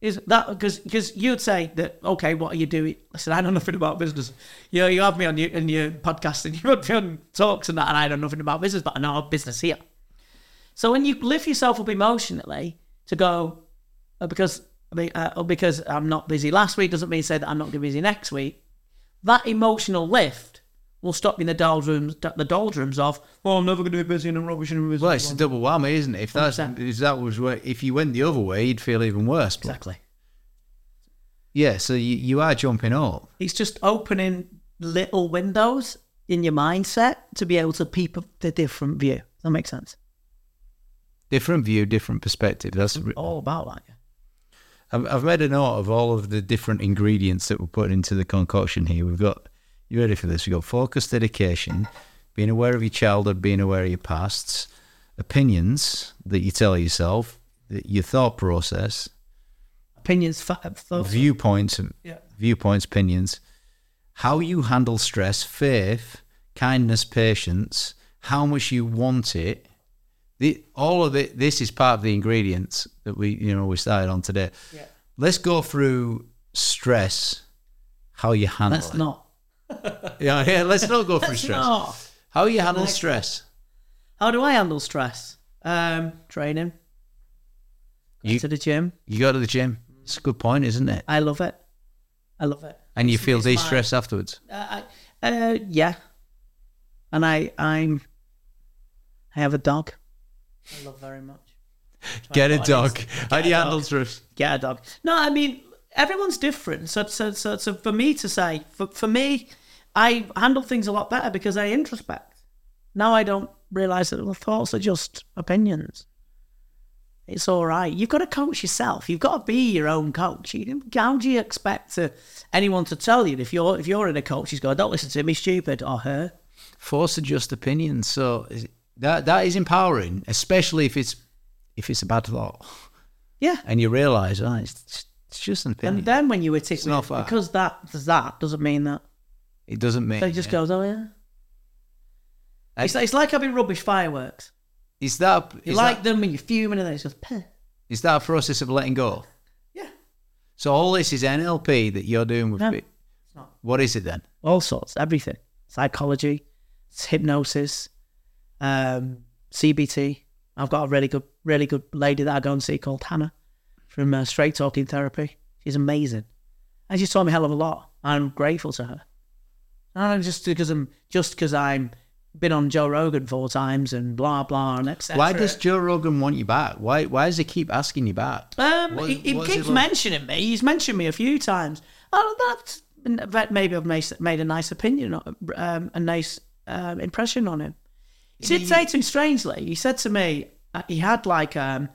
Is that because because you'd say that okay? What are you doing? Listen, I know nothing about business. You know, you have me on your in your podcast and you have me on talks and that, and I know nothing about business, but I know business here. So when you lift yourself up emotionally to go, uh, because I mean, uh, because I'm not busy last week doesn't mean say that I'm not going to be busy next week. That emotional lift will stop you in the doldrums, the doldrums of, well, I'm never going to be busy and rubbish and. Well, it's a double whammy, isn't it? If that's 100%. if that was where, if you went the other way, you'd feel even worse. But exactly. yeah, so you, you are jumping up. It's just opening little windows in your mindset to be able to peep the different view. Does that make sense? Different view, different perspective. That's All about that. yeah. I've, I've made a note of all of the different ingredients that we're putting into the concoction here. We've got, you ready for this? We've got focus, dedication, being aware of your childhood, being aware of your pasts, opinions that you tell yourself, your thought process, Opinions, thoughts. viewpoints, Yeah. viewpoints, opinions, how you handle stress, faith, kindness, patience, how much you want it. The, all of it. This is part of the ingredients that we, you know, we started on today. Yeah. Let's go through stress, how you handle Let's it. not. Yeah, yeah. Let's not go through Let's stress. not. How you handle Like- stress. How do I handle stress? Um, training. Go You- to the gym. You go to the gym. It's a good point, isn't it? I love it. I love it. And you It's- feel it's my- afterwards. Uh, I, uh, yeah. And I, I'm. I have a dog. I love very much. Get a dog. How do you handle stress? Get a dog. No, I mean everyone's different. So, so, so, so for me to say, for, for me, I handle things a lot better because I introspect. Now I don't realize that the thoughts are just opinions. It's all right. You've got to coach yourself. You've got to be your own coach. How do you expect to, anyone to tell you if you're if you're in a coach, he's going, "Don't listen to me, stupid," or her. Force adjust opinions. So is- that that is empowering, especially if it's if it's a bad thought Yeah. and you realise, oh, ah, it's, it's just an opinion. And then when you articulate, not fair. because that does that doesn't mean that. it doesn't mean. So he just yeah. goes, "Oh yeah." I- It's, it's like having rubbish fireworks. Is that You is like that, them and you're fuming and then it's just, "Peh." is that a process of letting go? yeah. So all this is NLP that you're doing with. No, pe- it's not. What is it then? All sorts, everything. Psychology, it's hypnosis, um, CBT. I've got a really good, really good lady that I go and see called Hannah from uh, Straight Talking Therapy. She's amazing. And she's taught me a hell of a lot. I'm grateful to her. And just because I'm just because I'm been on Joe Rogan four times and blah blah and etc. Why does Joe Rogan want you back? Why why does he keep asking you back? Um, What- he, he keeps mentioning me. He's mentioned me a few times. Oh, that's that maybe I've made, made a nice opinion, um, a nice um, impression on him. He did say to me strangely. He said to me uh, he had like um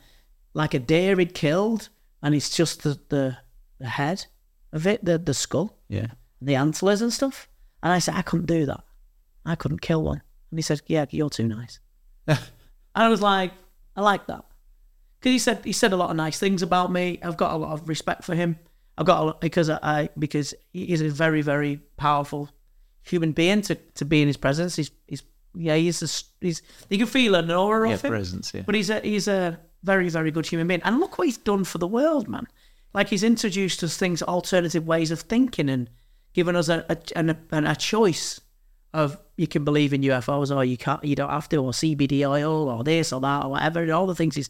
like a deer he'd killed, and it's just the the, the head of it, the the skull, Yeah. the antlers and stuff. And I said I couldn't do that. I couldn't kill one. And he said, "Yeah, you're too nice." And I was like, I like that because he said he said a lot of nice things about me. I've got a lot of respect for him. I've got a lot because I, I because he's a very very powerful human being to, to be in his presence. He's he's yeah he's a, he's you can feel an aura Yeah, of him. presence, yeah. But he's a he's a very very good human being. And look what he's done for the world, man. Like he's introduced us things, alternative ways of thinking, and given us a a, a, a choice of you can believe in UFOs or you can't, you don't have to, or CBD oil or this or that or whatever. and All the things he's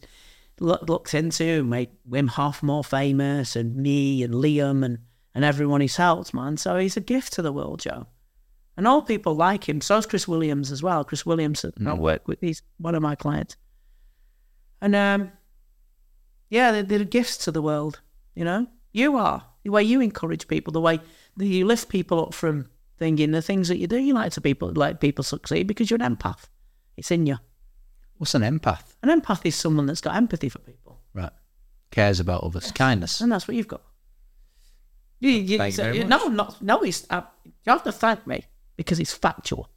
look, looked into, made Wim Hof more famous, and me and Liam and and everyone he's helped, man. So he's a gift to the world, Joe. And all people like him. So's Chris Williams as well. Chris Williams, I mm, work with, he's one of my clients. And um, yeah, they're, they're gifts to the world. You know, you are the way you encourage people, the way that you lift people up from thinking the things that you do. You like to people let people succeed because you're an empath. It's in you. What's an empath? An empath is someone that's got empathy for people, Right. Cares about others. Kindness. and that's what you've got. You, you, Thank you so- very no, not no. It's uh, you have to thank me because it's factual.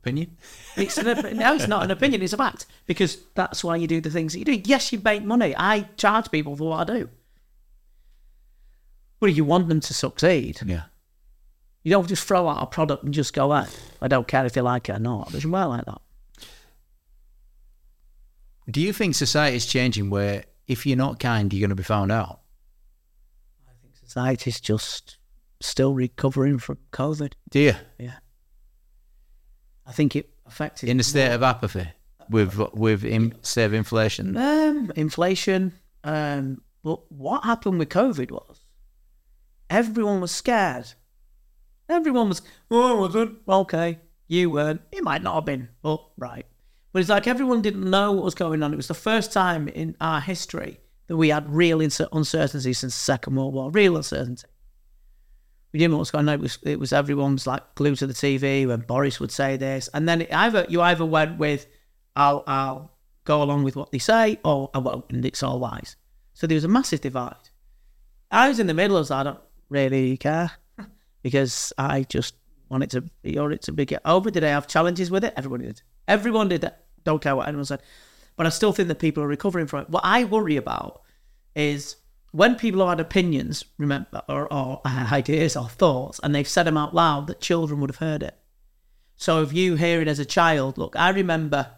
Opinion? It's an, no, it's not an opinion. It's a fact because that's why you do the things that you do. Yes, you make money. I charge people for what I do, but if you want them to succeed, Yeah. you don't just throw out a product and just go out. I don't care if you like it or not. It doesn't work like that. Do you think society is changing where if you're not kind, you're going to be found out? I think society's just still recovering from COVID. Do you? Yeah. I think it affected In a state of apathy with with in, state of inflation. um, inflation. Um, but what happened with COVID was everyone was scared. Everyone was, oh, I wasn't. Okay, you weren't. It might not have been, but right. But it's like everyone didn't know what was going on. It was the first time in our history that we had real uncertainty since the Second World War. Real uncertainty. Didn't know what was going on. It was, it was everyone's like glued to the TV when Boris would say this, and then it either you either went with, "I'll I'll go along with what they say," or "I won't," and it's all wise. So there was a massive divide. I was in the middle. I was I don't really care because I just wanted to be or it to be get over. Did I have challenges with it? Everyone did. Everyone did that. Don't care what anyone said. But I still think that people are recovering from it. What I worry about is when people have had opinions, remember, or, or uh, ideas or thoughts, and they've said them out loud, that children would have heard it. So if you hear it as a child, look, I remember,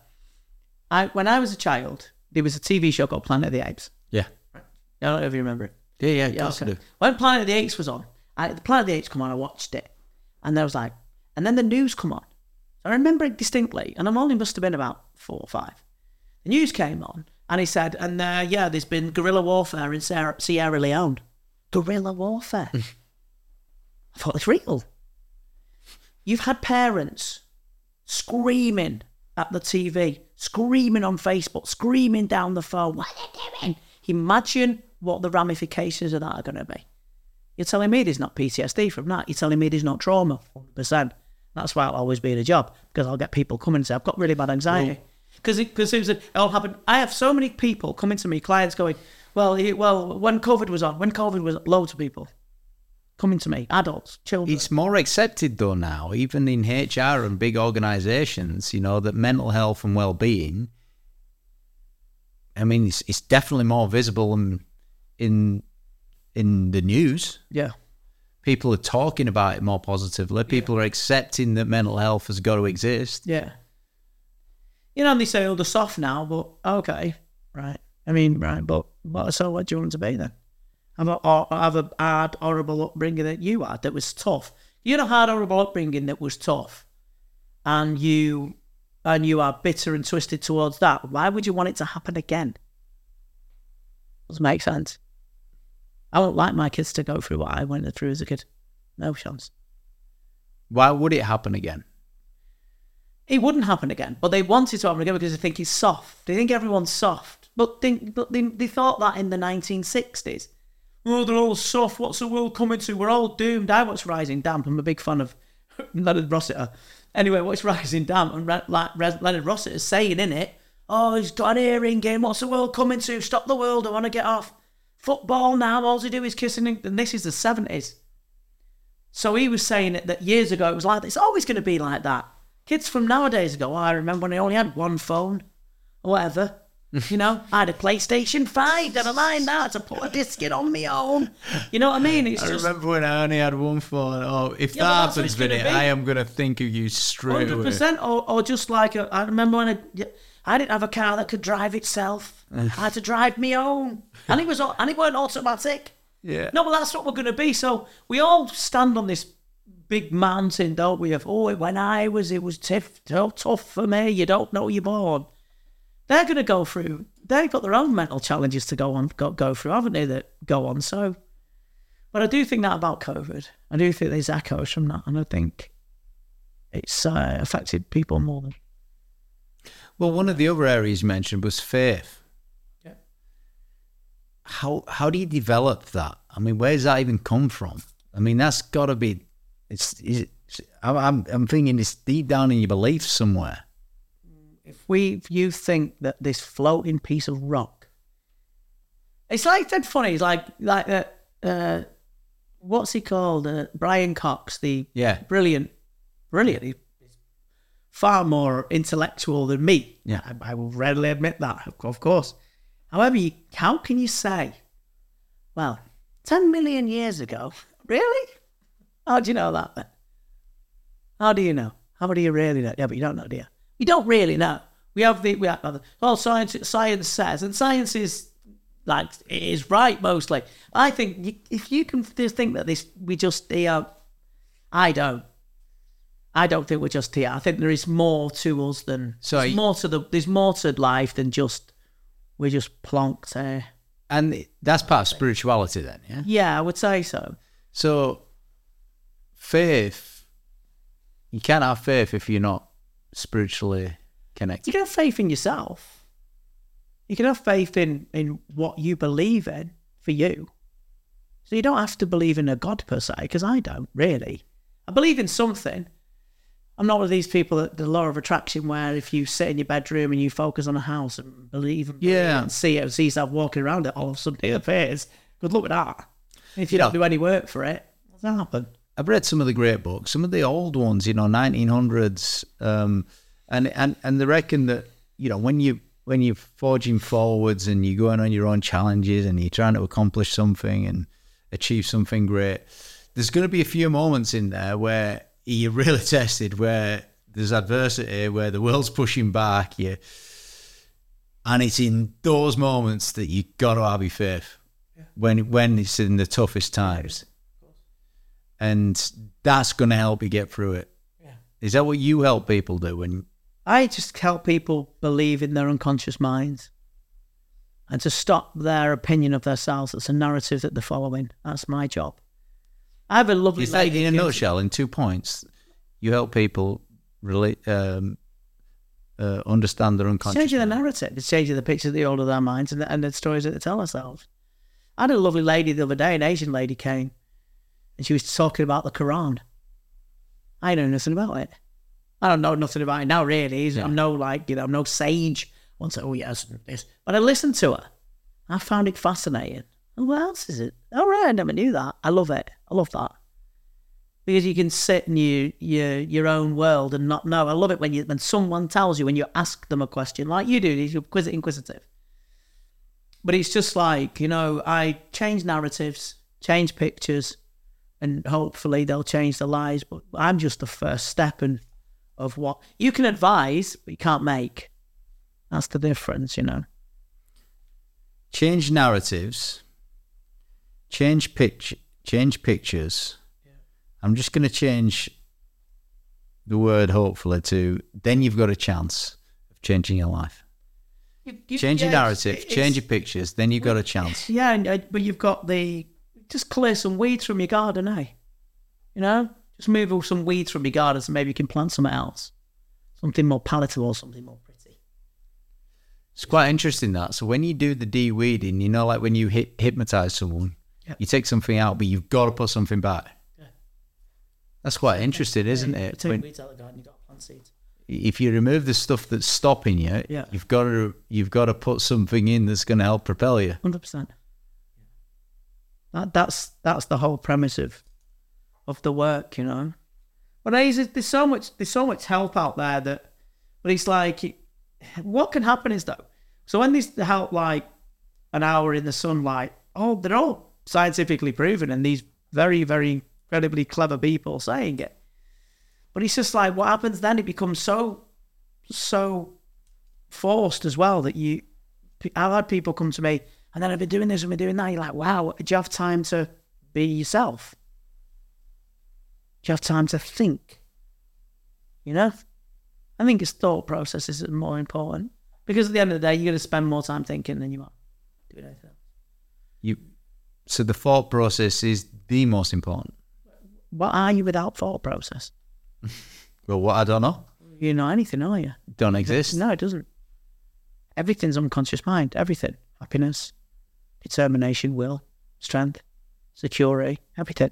I when I was a child, there was a TV show called Planet of the Apes. Yeah. I don't know if you remember it. Yeah, yeah, Yeah, I okay. do. When Planet of the Apes was on, I, the Planet of the Apes come on, I watched it, and there was like, and then the news come on. I remember it distinctly, and I'm only must have been about four or five. The news came on, and he said, and uh, yeah, there's been guerrilla warfare in Sierra, Sierra Leone. Guerrilla warfare. I thought it's real. You've had parents screaming at the TV, screaming on Facebook, screaming down the phone. What are you doing? Imagine what the ramifications of that are going to be. You're telling me there's not PTSD from that. You're telling me there's not trauma. 100%. That's why I'll always be in a job because I'll get people coming and say, I've got really bad anxiety. Because it, cause it, all happened. I have so many people coming to me, clients going, well, it, well, when COVID was on, when COVID was, loads of people coming to me, adults, children. It's more accepted though now, even in HR and big organisations. You know that mental health and well-being. I mean, it's, it's definitely more visible in in in the news. yeah. People are talking about it more positively. People are accepting that mental health has got to exist. Yeah. You know, and they say, oh, they're soft now, but okay, right. I mean, right, but, but so what do you want to be then? Have a, or have a hard, horrible upbringing that you had that was tough. You had a hard, horrible upbringing that was tough, and you and you are bitter and twisted towards that. Why would you want it to happen again? Doesn't make sense. I won't like my kids to go through what I went through as a kid. No chance. Why would it happen again? It wouldn't happen again. But they wanted to happen again because they think he's soft. They think everyone's soft. But think, but they, they thought that in the 1960s. Oh, they're all soft. What's the world coming to? We're all doomed. I watch Rising Damp. I'm a big fan of Leonard Rossiter. Anyway, what's Rising Damp? And Re- like Re- Leonard Rossiter's saying in it, oh, he's got an earring game. What's the world coming to? Stop the world. I want to get off. Football now. All they do is kissing. And this is the 70s. So he was saying that years ago it was like. It's always going to be like that. Kids from nowadays go, oh, I remember when I only had one phone or whatever. you know, I had a PlayStation 5, never mind that, to put a disc in on my own. You know what I mean? It's I just remember when I only had one phone. Oh, if Yeah, that happens, Vinny. I am going to think of you straight hundred away. percent, or or just like a, I remember when I, I didn't have a car that could drive itself. I had to drive my own, and it was and it weren't automatic. Yeah. No, but that's what we're going to be. So we all stand on this big mountain, don't we? Of oh, when I was, it was tough, tough, for me. You don't know you're born. They're going to go through. They've got their own mental challenges to go on, go, go through, haven't they? That go on. So, but I do think that about COVID. I do think there's echoes from that, and I think it's uh, affected people more than. Well, one of the other areas you mentioned was faith. Yeah. How how do you develop that? I mean, where does that even come from? I mean, that's got to be. It's. Is it, I'm, I'm thinking it's deep down in your beliefs somewhere. if we if you think that this floating piece of rock it's like that funny it's like like uh, uh what's he called uh, brian cox the Yeah. brilliant brilliant he's far more intellectual than me Yeah. I, I will readily admit that of course however you, how can you say well 10 million years ago really how do you know that then how do you know how do you really know yeah but you don't know do you you don't really know We have the we have other. Well, science science says, and science is like it is right mostly. I think you, if you can just think that this, we just here. Uh, I don't. I don't think we're just here. I think there is more to us than So there's more to the there's more to life than just we're just plonked there. And that's part of spirituality, then, yeah. Yeah, I would say so. So, faith, you can't have faith if you're not spiritually connected. You can have faith in yourself. You can have faith in in what you believe in for you. So you don't have to believe in a God per se, because I don't really. I believe in something. I'm not one of these people that the law of attraction where if you sit in your bedroom and you focus on a house and believe and, believe Yeah. and see it and see yourself walking around it, all of a sudden it appears. Good luck with that. If you Yeah. don't do any work for it, what's that happen? I've read some of the great books, some of the old ones, you know, 1900s, um, and and and they reckon that you know when you when you're forging forwards and you're going on your own challenges and you're trying to accomplish something and achieve something great, there's going to be a few moments in there where you're really tested, where there's adversity, where the world's pushing back, you, and it's in those moments that you got to have your faith when when it's in the toughest times and that's going to help you get through it. Is that what you help people do? When I just help people believe in their unconscious minds and to stop their opinion of themselves. It's a narrative that they're following. That's my job. I have a lovely is that lady. in a nutshell, in two points, you help people relate, um, uh, understand their unconscious. It's changing the narrative. It's changing the picture they hold of their minds and the, and the stories that they tell ourselves. I had a lovely lady the other day, an Asian lady came, and she was talking about the Quran. I know nothing about it. I don't know nothing about it now, really. I'm no like you know, I'm no sage. Say, oh yes, this, but I listened to her. I found it fascinating. And what else is it? All right, I never knew that. I love it. I love that because you can sit in your your your own world and not know. I love it when you when someone tells you when you ask them a question like you do. You're inquisitive, but it's just like you know. I change narratives, change pictures, and hopefully they'll change their lives. But I'm just the first step and of what you can advise, but you can't make. That's the difference, you know. Change narratives. Change pitch. Change pictures. I'm just going to change the word hopefully to then you've got a chance of changing your life. You, you- Change your narrative, change your pictures, then you've got a chance. Yeah, uh, but you've got the just clear some weeds from your garden, eh? You know, just move all some weeds from your garden, so maybe you can plant something else, something more palatable, something more pretty. It's quite interesting that. So when you do the de-weeding, you know, like when you hip- hypnotize someone, Yeah. you take something out, but you've got to put something back. That's quite interesting, isn't it? take When, weeds out of the garden, you've got to plant seeds. if you remove the stuff that's stopping you, Yeah. you've got to you've got to put something in that's going to help propel you. Hundred percent. That that's that's the whole premise of of the work, you know. But there's, there's so much there's so much help out there that, but it's like, what can happen is though. So when these help like an hour in the sunlight, oh, they're all scientifically proven, and these very very incredibly clever people saying it. But it's just like what happens then? It becomes so so forced as well that you I've had people come to me and then I've been doing this and been doing that. You're like, wow, do you have time to be yourself? Do you have time to think? You know? I think it's thought processes are more important because at the end of the day, you're going to spend more time thinking than you are doing anything else. You so the thought process is the most important. What are you without thought process? Well, what I don't know, You're not anything, are you? don't exist. No, it doesn't. Everything's unconscious mind. Everything. Happiness, determination, will, strength, security, everything.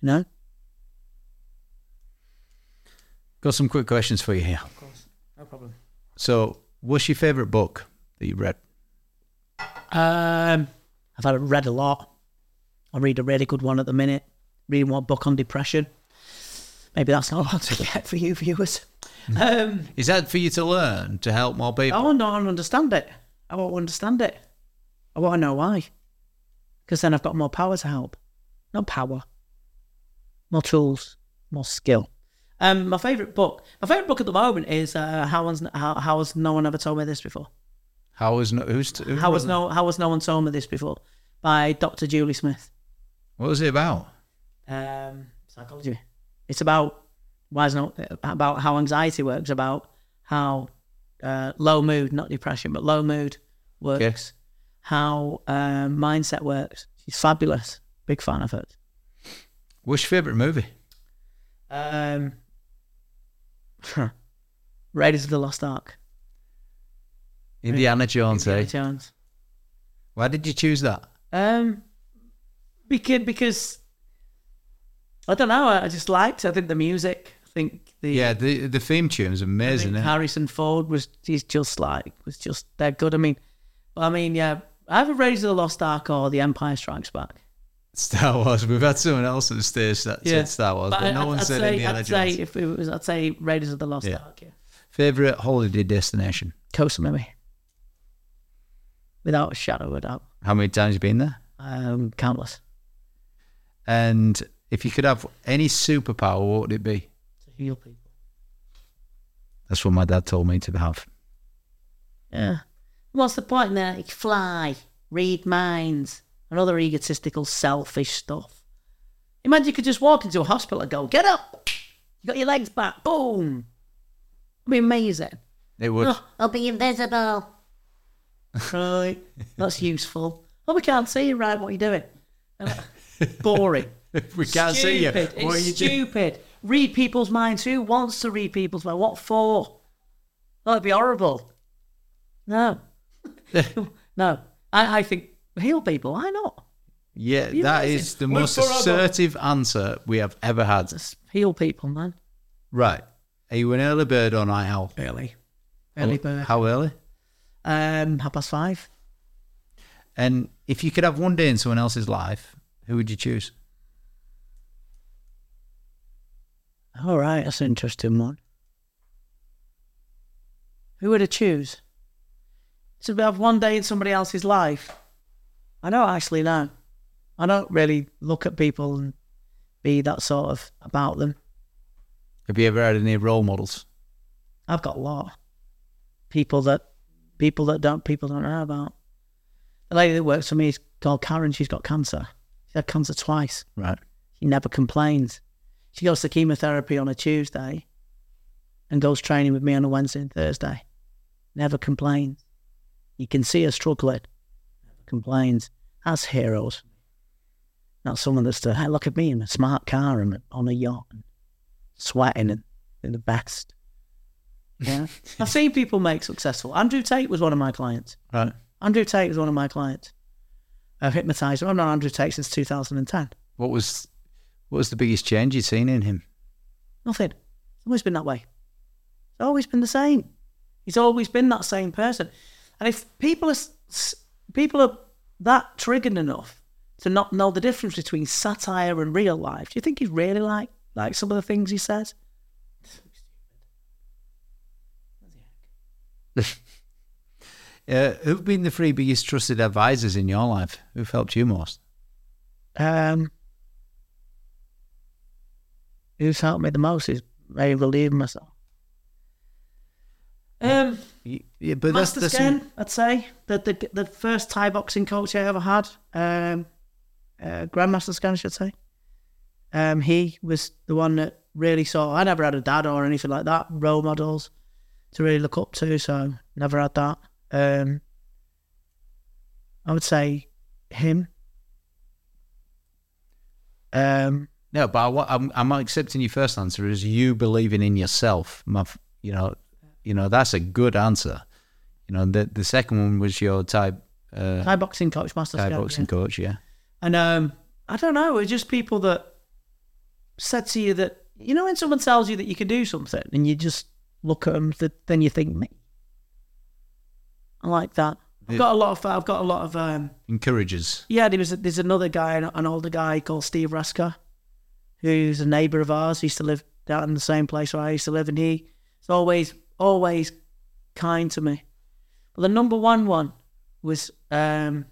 You know? Got some quick questions for you here. Of course. No problem. So, what's your favorite book that you've read? Um, I've had read a lot. I read a really good one at the minute. Reading one book on depression. Maybe that's not what to get for you viewers. Um, Is that for you to learn to help more people? I want to understand it. I want to understand it. I want to know why. Because then I've got more power to help. Not power. More tools. More skill. Um, my favorite book. My favorite book at the moment is uh, how, one's, how how has no one ever told me this before? How was no? Who's who How was was no how has no one told me this before? By Dr. Julie Smith. What was it about? Um, psychology. It's about why is no about how anxiety works. About how uh, low mood, not depression, but low mood works. How um, mindset works. She's fabulous. Big fan of it. What's your favorite movie? Um, Raiders of the Lost Ark. Indiana Jones. Indiana Eh? Jones. Why did you choose that? Um, because because I don't know. I just liked. it. I think the music. I think the Yeah, the the theme tune is amazing. Harrison Ford was. He's just like was just they're good. I mean, I mean, yeah. Either Raiders of the Lost Ark or The Empire Strikes Back. Star Wars. We've had someone else on the stage that said Star Wars, but, I- no I'd- one I'd said say, Indiana I'd Jones. say if it was, I'd say Raiders of the Lost Yeah. Ark. Yeah. Favorite holiday destination? Koh Samui. Without a shadow of a doubt. How many times you been there? Um, countless. And if you could have any superpower, what would it be? To heal people. That's what my dad told me to have. Yeah. What's the point there? Like, fly, read minds, and other egotistical, selfish stuff. Imagine you could just walk into a hospital and go, get up! You got your legs back, boom! It'd be amazing. It would. Oh, I'll be invisible. right. That's useful. Oh, we can't see you right, what are you doing? Boring. we can't see you. Stupid. What are It's you doing? stupid. Read people's minds. Who wants to read people's minds? What for? That'd be horrible. No. no. I, I think heal people. Why not? Yeah, Be that amazing. is the Look most for other- assertive answer we have ever had. Just heal people, man. Right. Are you an early bird or night owl? Early. Early bird. How early? Um, half past five. And if you could have one day in someone else's life, who would you choose? All right, that's an interesting one. Who would I choose? To have one day in somebody else's life. I don't actually know. I don't really look at people and be that sort of about them. Have you ever had any role models? I've got a lot. People that people that don't people don't know about. The lady that works for me is called Karen. She's got cancer. She's had cancer twice. Right. She never complains. She goes to chemotherapy on a Tuesday and goes training with me on a Wednesday and Thursday. Never complains. You can see her struggling. Never complains. That's heroes. Not someone that's to, hey, look at me, I'm a smart car, I'm on a yacht, and sweating and in the best. Yeah. I've seen people make successful. Andrew Tate was one of my clients. Right. Andrew Tate was one of my clients. I've hypnotized him. I've known Andrew Tate since 2010. What was what was the biggest change you'd seen in him? Nothing. It's always been that way. It's always been the same. He's always been that same person. And if people are s- s- people are that triggered enough to not know the difference between satire and real life, do you think he's really like like some of the things he says? Uh, who've been the three biggest trusted advisors in your life? Who've helped you most? Um, who's helped me the most is maybe believe myself. Um, Y- Yeah, but that's, Master that's Scan, I'd say the, the the first Thai boxing coach I ever had, um, uh, Grandmaster Scan, I should say. Um, he was the one that really saw. I never had a dad or anything like that, role models to really look up to, so never had that. Um, I would say him. Um, no. But I, wa- I'm I'm accepting your first answer is you believing in yourself. My, you know, you know that's a good answer. You know, the the second one was your Thai uh, Thai boxing coach, Master Thai Scan. boxing yeah. coach. Yeah. And um, I don't know, it's just people that said to you that you know when someone tells you that you can do something and you just look at them, th- then you think me. I like that. I've got a lot of. I've got a lot of. Um, Encourages. yeah, there was there's another guy, an, an older guy called Steve Rasker, who's a neighbour of ours. He used to live down in the same place where I used to live, and he's always always kind to me. But the number one one was um,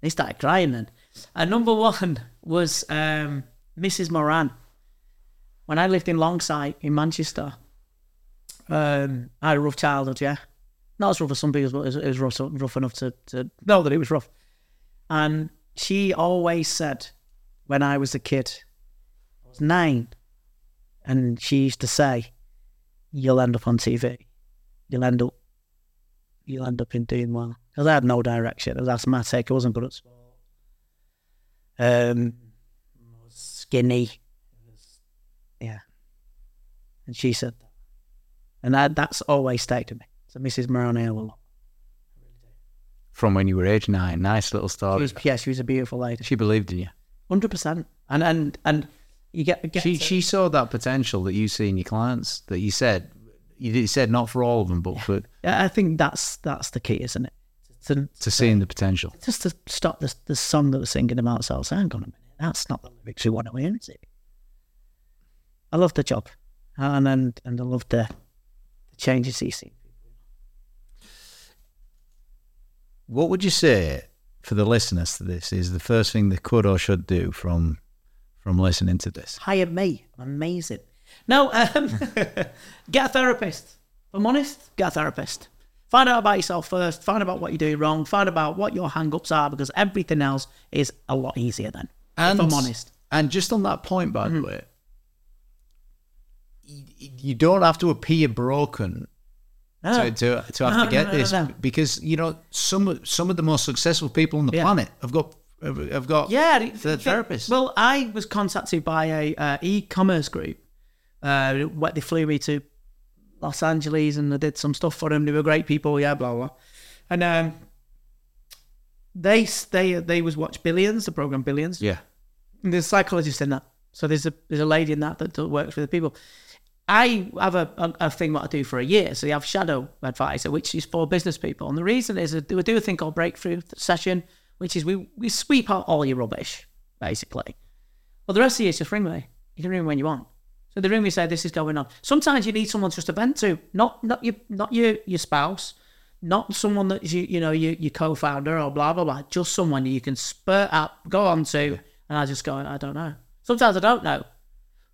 they started crying then. And number one was um, Mrs. Moran. when I lived in Longsight in Manchester, um, I had a rough childhood, yeah. Not as rough as some people, but it was, it was rough, rough enough to, to know that it was rough. And she always said, when I was a kid, I was nine, and she used to say, "You'll end up on TV. You'll end up, you'll end up in doing well." Because I had no direction. I was asthmatic. I wasn't good at sport. Um, skinny. Yeah. And she said that. And that, that's always stayed with me. So Mrs. Maroney a lot. From when you were age nine. Nice little She story. was, yeah, she was a beautiful lady. She believed in you. Hundred percent. And and and you get, get She to- she saw that potential that you see in your clients that you said you said not for all of them, but for Yeah, I think that's that's the key, isn't it? To, to seeing the potential. just to stop the the song that we're singing about ourselves. Hang on a minute, that's not the lyrics we want to hear, is it? I love the job, uh, and and and I love the, the changes you see. What would you say for the listeners to this is the first thing they could or should do from from listening to this? Hire me, amazing. No, um, get a therapist. If I'm honest, get a therapist. Find out about yourself first. Find out what you're doing wrong. Find about what your hang-ups are because everything else is a lot easier then. if I'm honest. And just on that point, by the way, you, you don't have to appear broken No. to, to, to have No, to get no, no, this no. because you know some some of the most successful people on the Yeah. planet have got have, got Yeah, the therapists. Well, I was contacted by a uh, e-commerce group. Uh, what they flew me to Los Angeles and I did some stuff for them. They were great people. Yeah, blah blah. And um, they they they was watch Billions, the program Billions. yeah, And there's a psychologist in that. So there's a there's a lady in that that that works with the people. I have a, a, a thing what I do for a year. So you have shadow advisor, which is for business people. And the reason is that we do a thing called breakthrough session, which is we, we sweep out all your rubbish, basically. Well, the rest of the year is just ring me. You can ring me when you want. So they ring me, say this is going on. Sometimes you need someone just to vent to, not not your not your your spouse, not someone that you you know you your co-founder or blah blah blah. Just someone you can spurt up, go on to, and I just go, I don't know. Sometimes I don't know,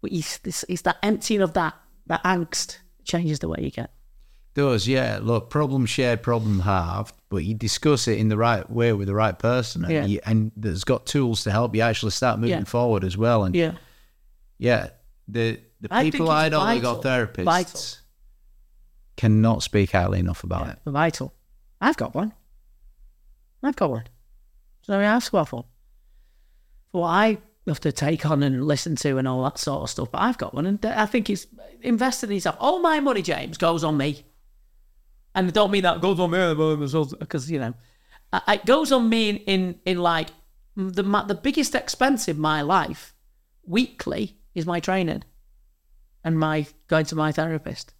but it's, it's, it's that emptying of that that angst changes the way you get. Does yeah. Look, problem shared, problem halved, but you discuss it in the right way with the right person, and, Yeah. you, and there's got tools to help you actually start moving Yeah. forward as well. And Yeah, yeah, the the I people I know that got therapists Vital. cannot speak highly enough about it. vital. I've got one. I've got one. So I ask well for. For what I have to take on and listen to and all that sort of stuff. But I've got one, and I think it's invested in yourself. All my money, James, goes on me. And I don't mean that goes on me because you know, it goes on me in in, in like the the biggest expense in my life weekly is my training and my going to my therapist.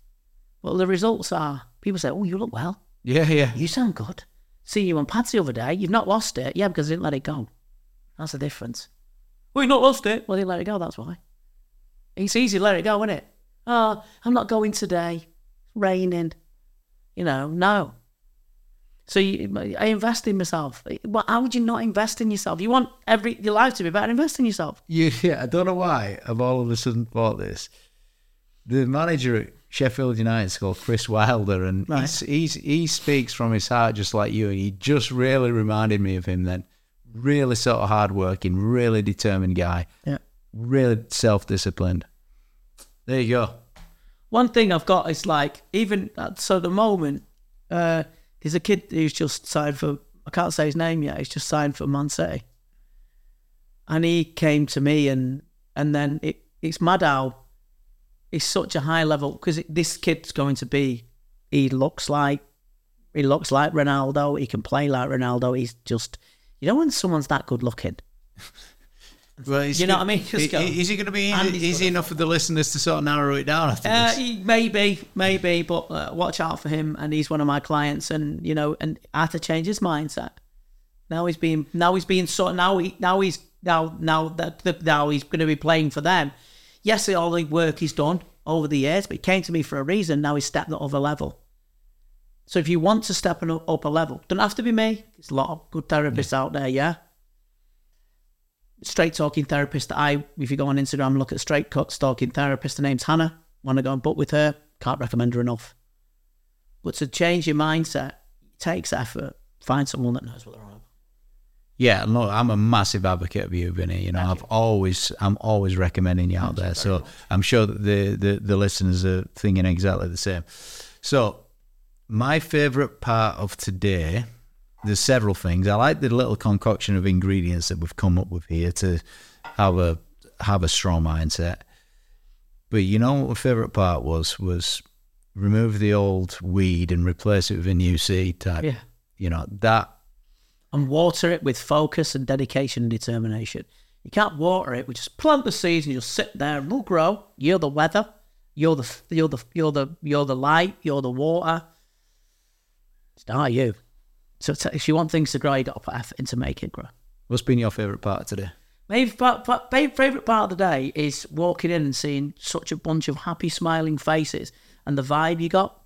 Well, the results are people say, "Oh, you look well. Yeah, yeah. You sound good. See you on Patsy the other day. You've not lost it. Yeah, because I didn't let it go. That's the difference. Well, you not lost it. Well, didn't let it go. That's why. It's easy to let it go, isn't it? Oh, I'm not going today. It's raining. You know, no. So you, I invest in myself. Well, how would you not invest in yourself? You want every your life to be better. Invest in yourself. You, yeah, I don't know why I've all of a sudden thought this. The manager at Sheffield United is called Chris Wilder, and Right. he's, he's, he speaks from his heart just like you. And he just really reminded me of him then. Really sort of hardworking, really determined guy, Yeah. really self disciplined. There you go. One thing I've got is like even at so at the moment, uh, there's a kid who's just signed for I can't say his name yet. He's just signed for Man City, and he came to me and and then it it's mad how such a high level because this kid's going to be. He looks like he looks like Ronaldo. He can play like Ronaldo. He's just you know when someone's that good looking. Well, You know what I mean? Just go. Is he going to be And he's easy enough for the listeners to sort of narrow it down Uh, he- maybe, maybe, but uh, watch out for him. And he's one of my clients, and you know, and I had to change his mindset. Now he's being, now he's being so, now he, now he's, now, now that, that now he's going to be playing for them. Yes, all the work he's done over the years, but he came to me for a reason. Now he's stepped the other level. So if you want to step an- up a level, don't have to be me. There's a lot of good therapists out there. Yeah. Straight talking therapist that I, if you go on Instagram look at straight talking therapist, her name's Hannah. Want to go and book with her? Can't recommend her enough. But to change your mindset takes effort. Find someone that knows what they're on about. Yeah, look, I'm a massive advocate of you, Vinny. You know, I've always, I'm always recommending you out there. So I'm sure that the, the the listeners are thinking exactly the same. So, my favourite part of today, there's several things. I like the little concoction of ingredients that we've come up with here to have a have a strong mindset. But you know what my favourite part was was remove the old weed and replace it with a new seed type. Yeah. You know that and water it with focus and dedication and determination. You can't water it. We just plant the seeds and you'll sit there and we'll grow. You're the weather. You're the you're the you're the you're the light. You're the water. It's not you. So if you want things to grow, you got to put effort into make it grow. What's been your favourite part today? My fa- fa- favourite part of the day is walking in and seeing such a bunch of happy, smiling faces and the vibe you got.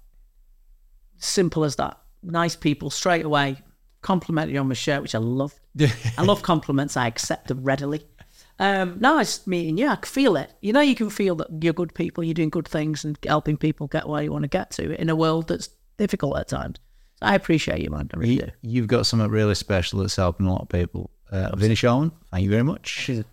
Simple as that. Nice people straight away complimented you on my shirt, which I love. I love compliments. I accept them readily. Um, nice meeting you. I can feel it. You know, you can feel that you're good people. You're doing good things and helping people get where you want to get to in a world that's difficult at times. So I appreciate you, man. I really do. You've got something really special that's helping a lot of people. Uh, Vinny Shoreman, thank you very much. She's a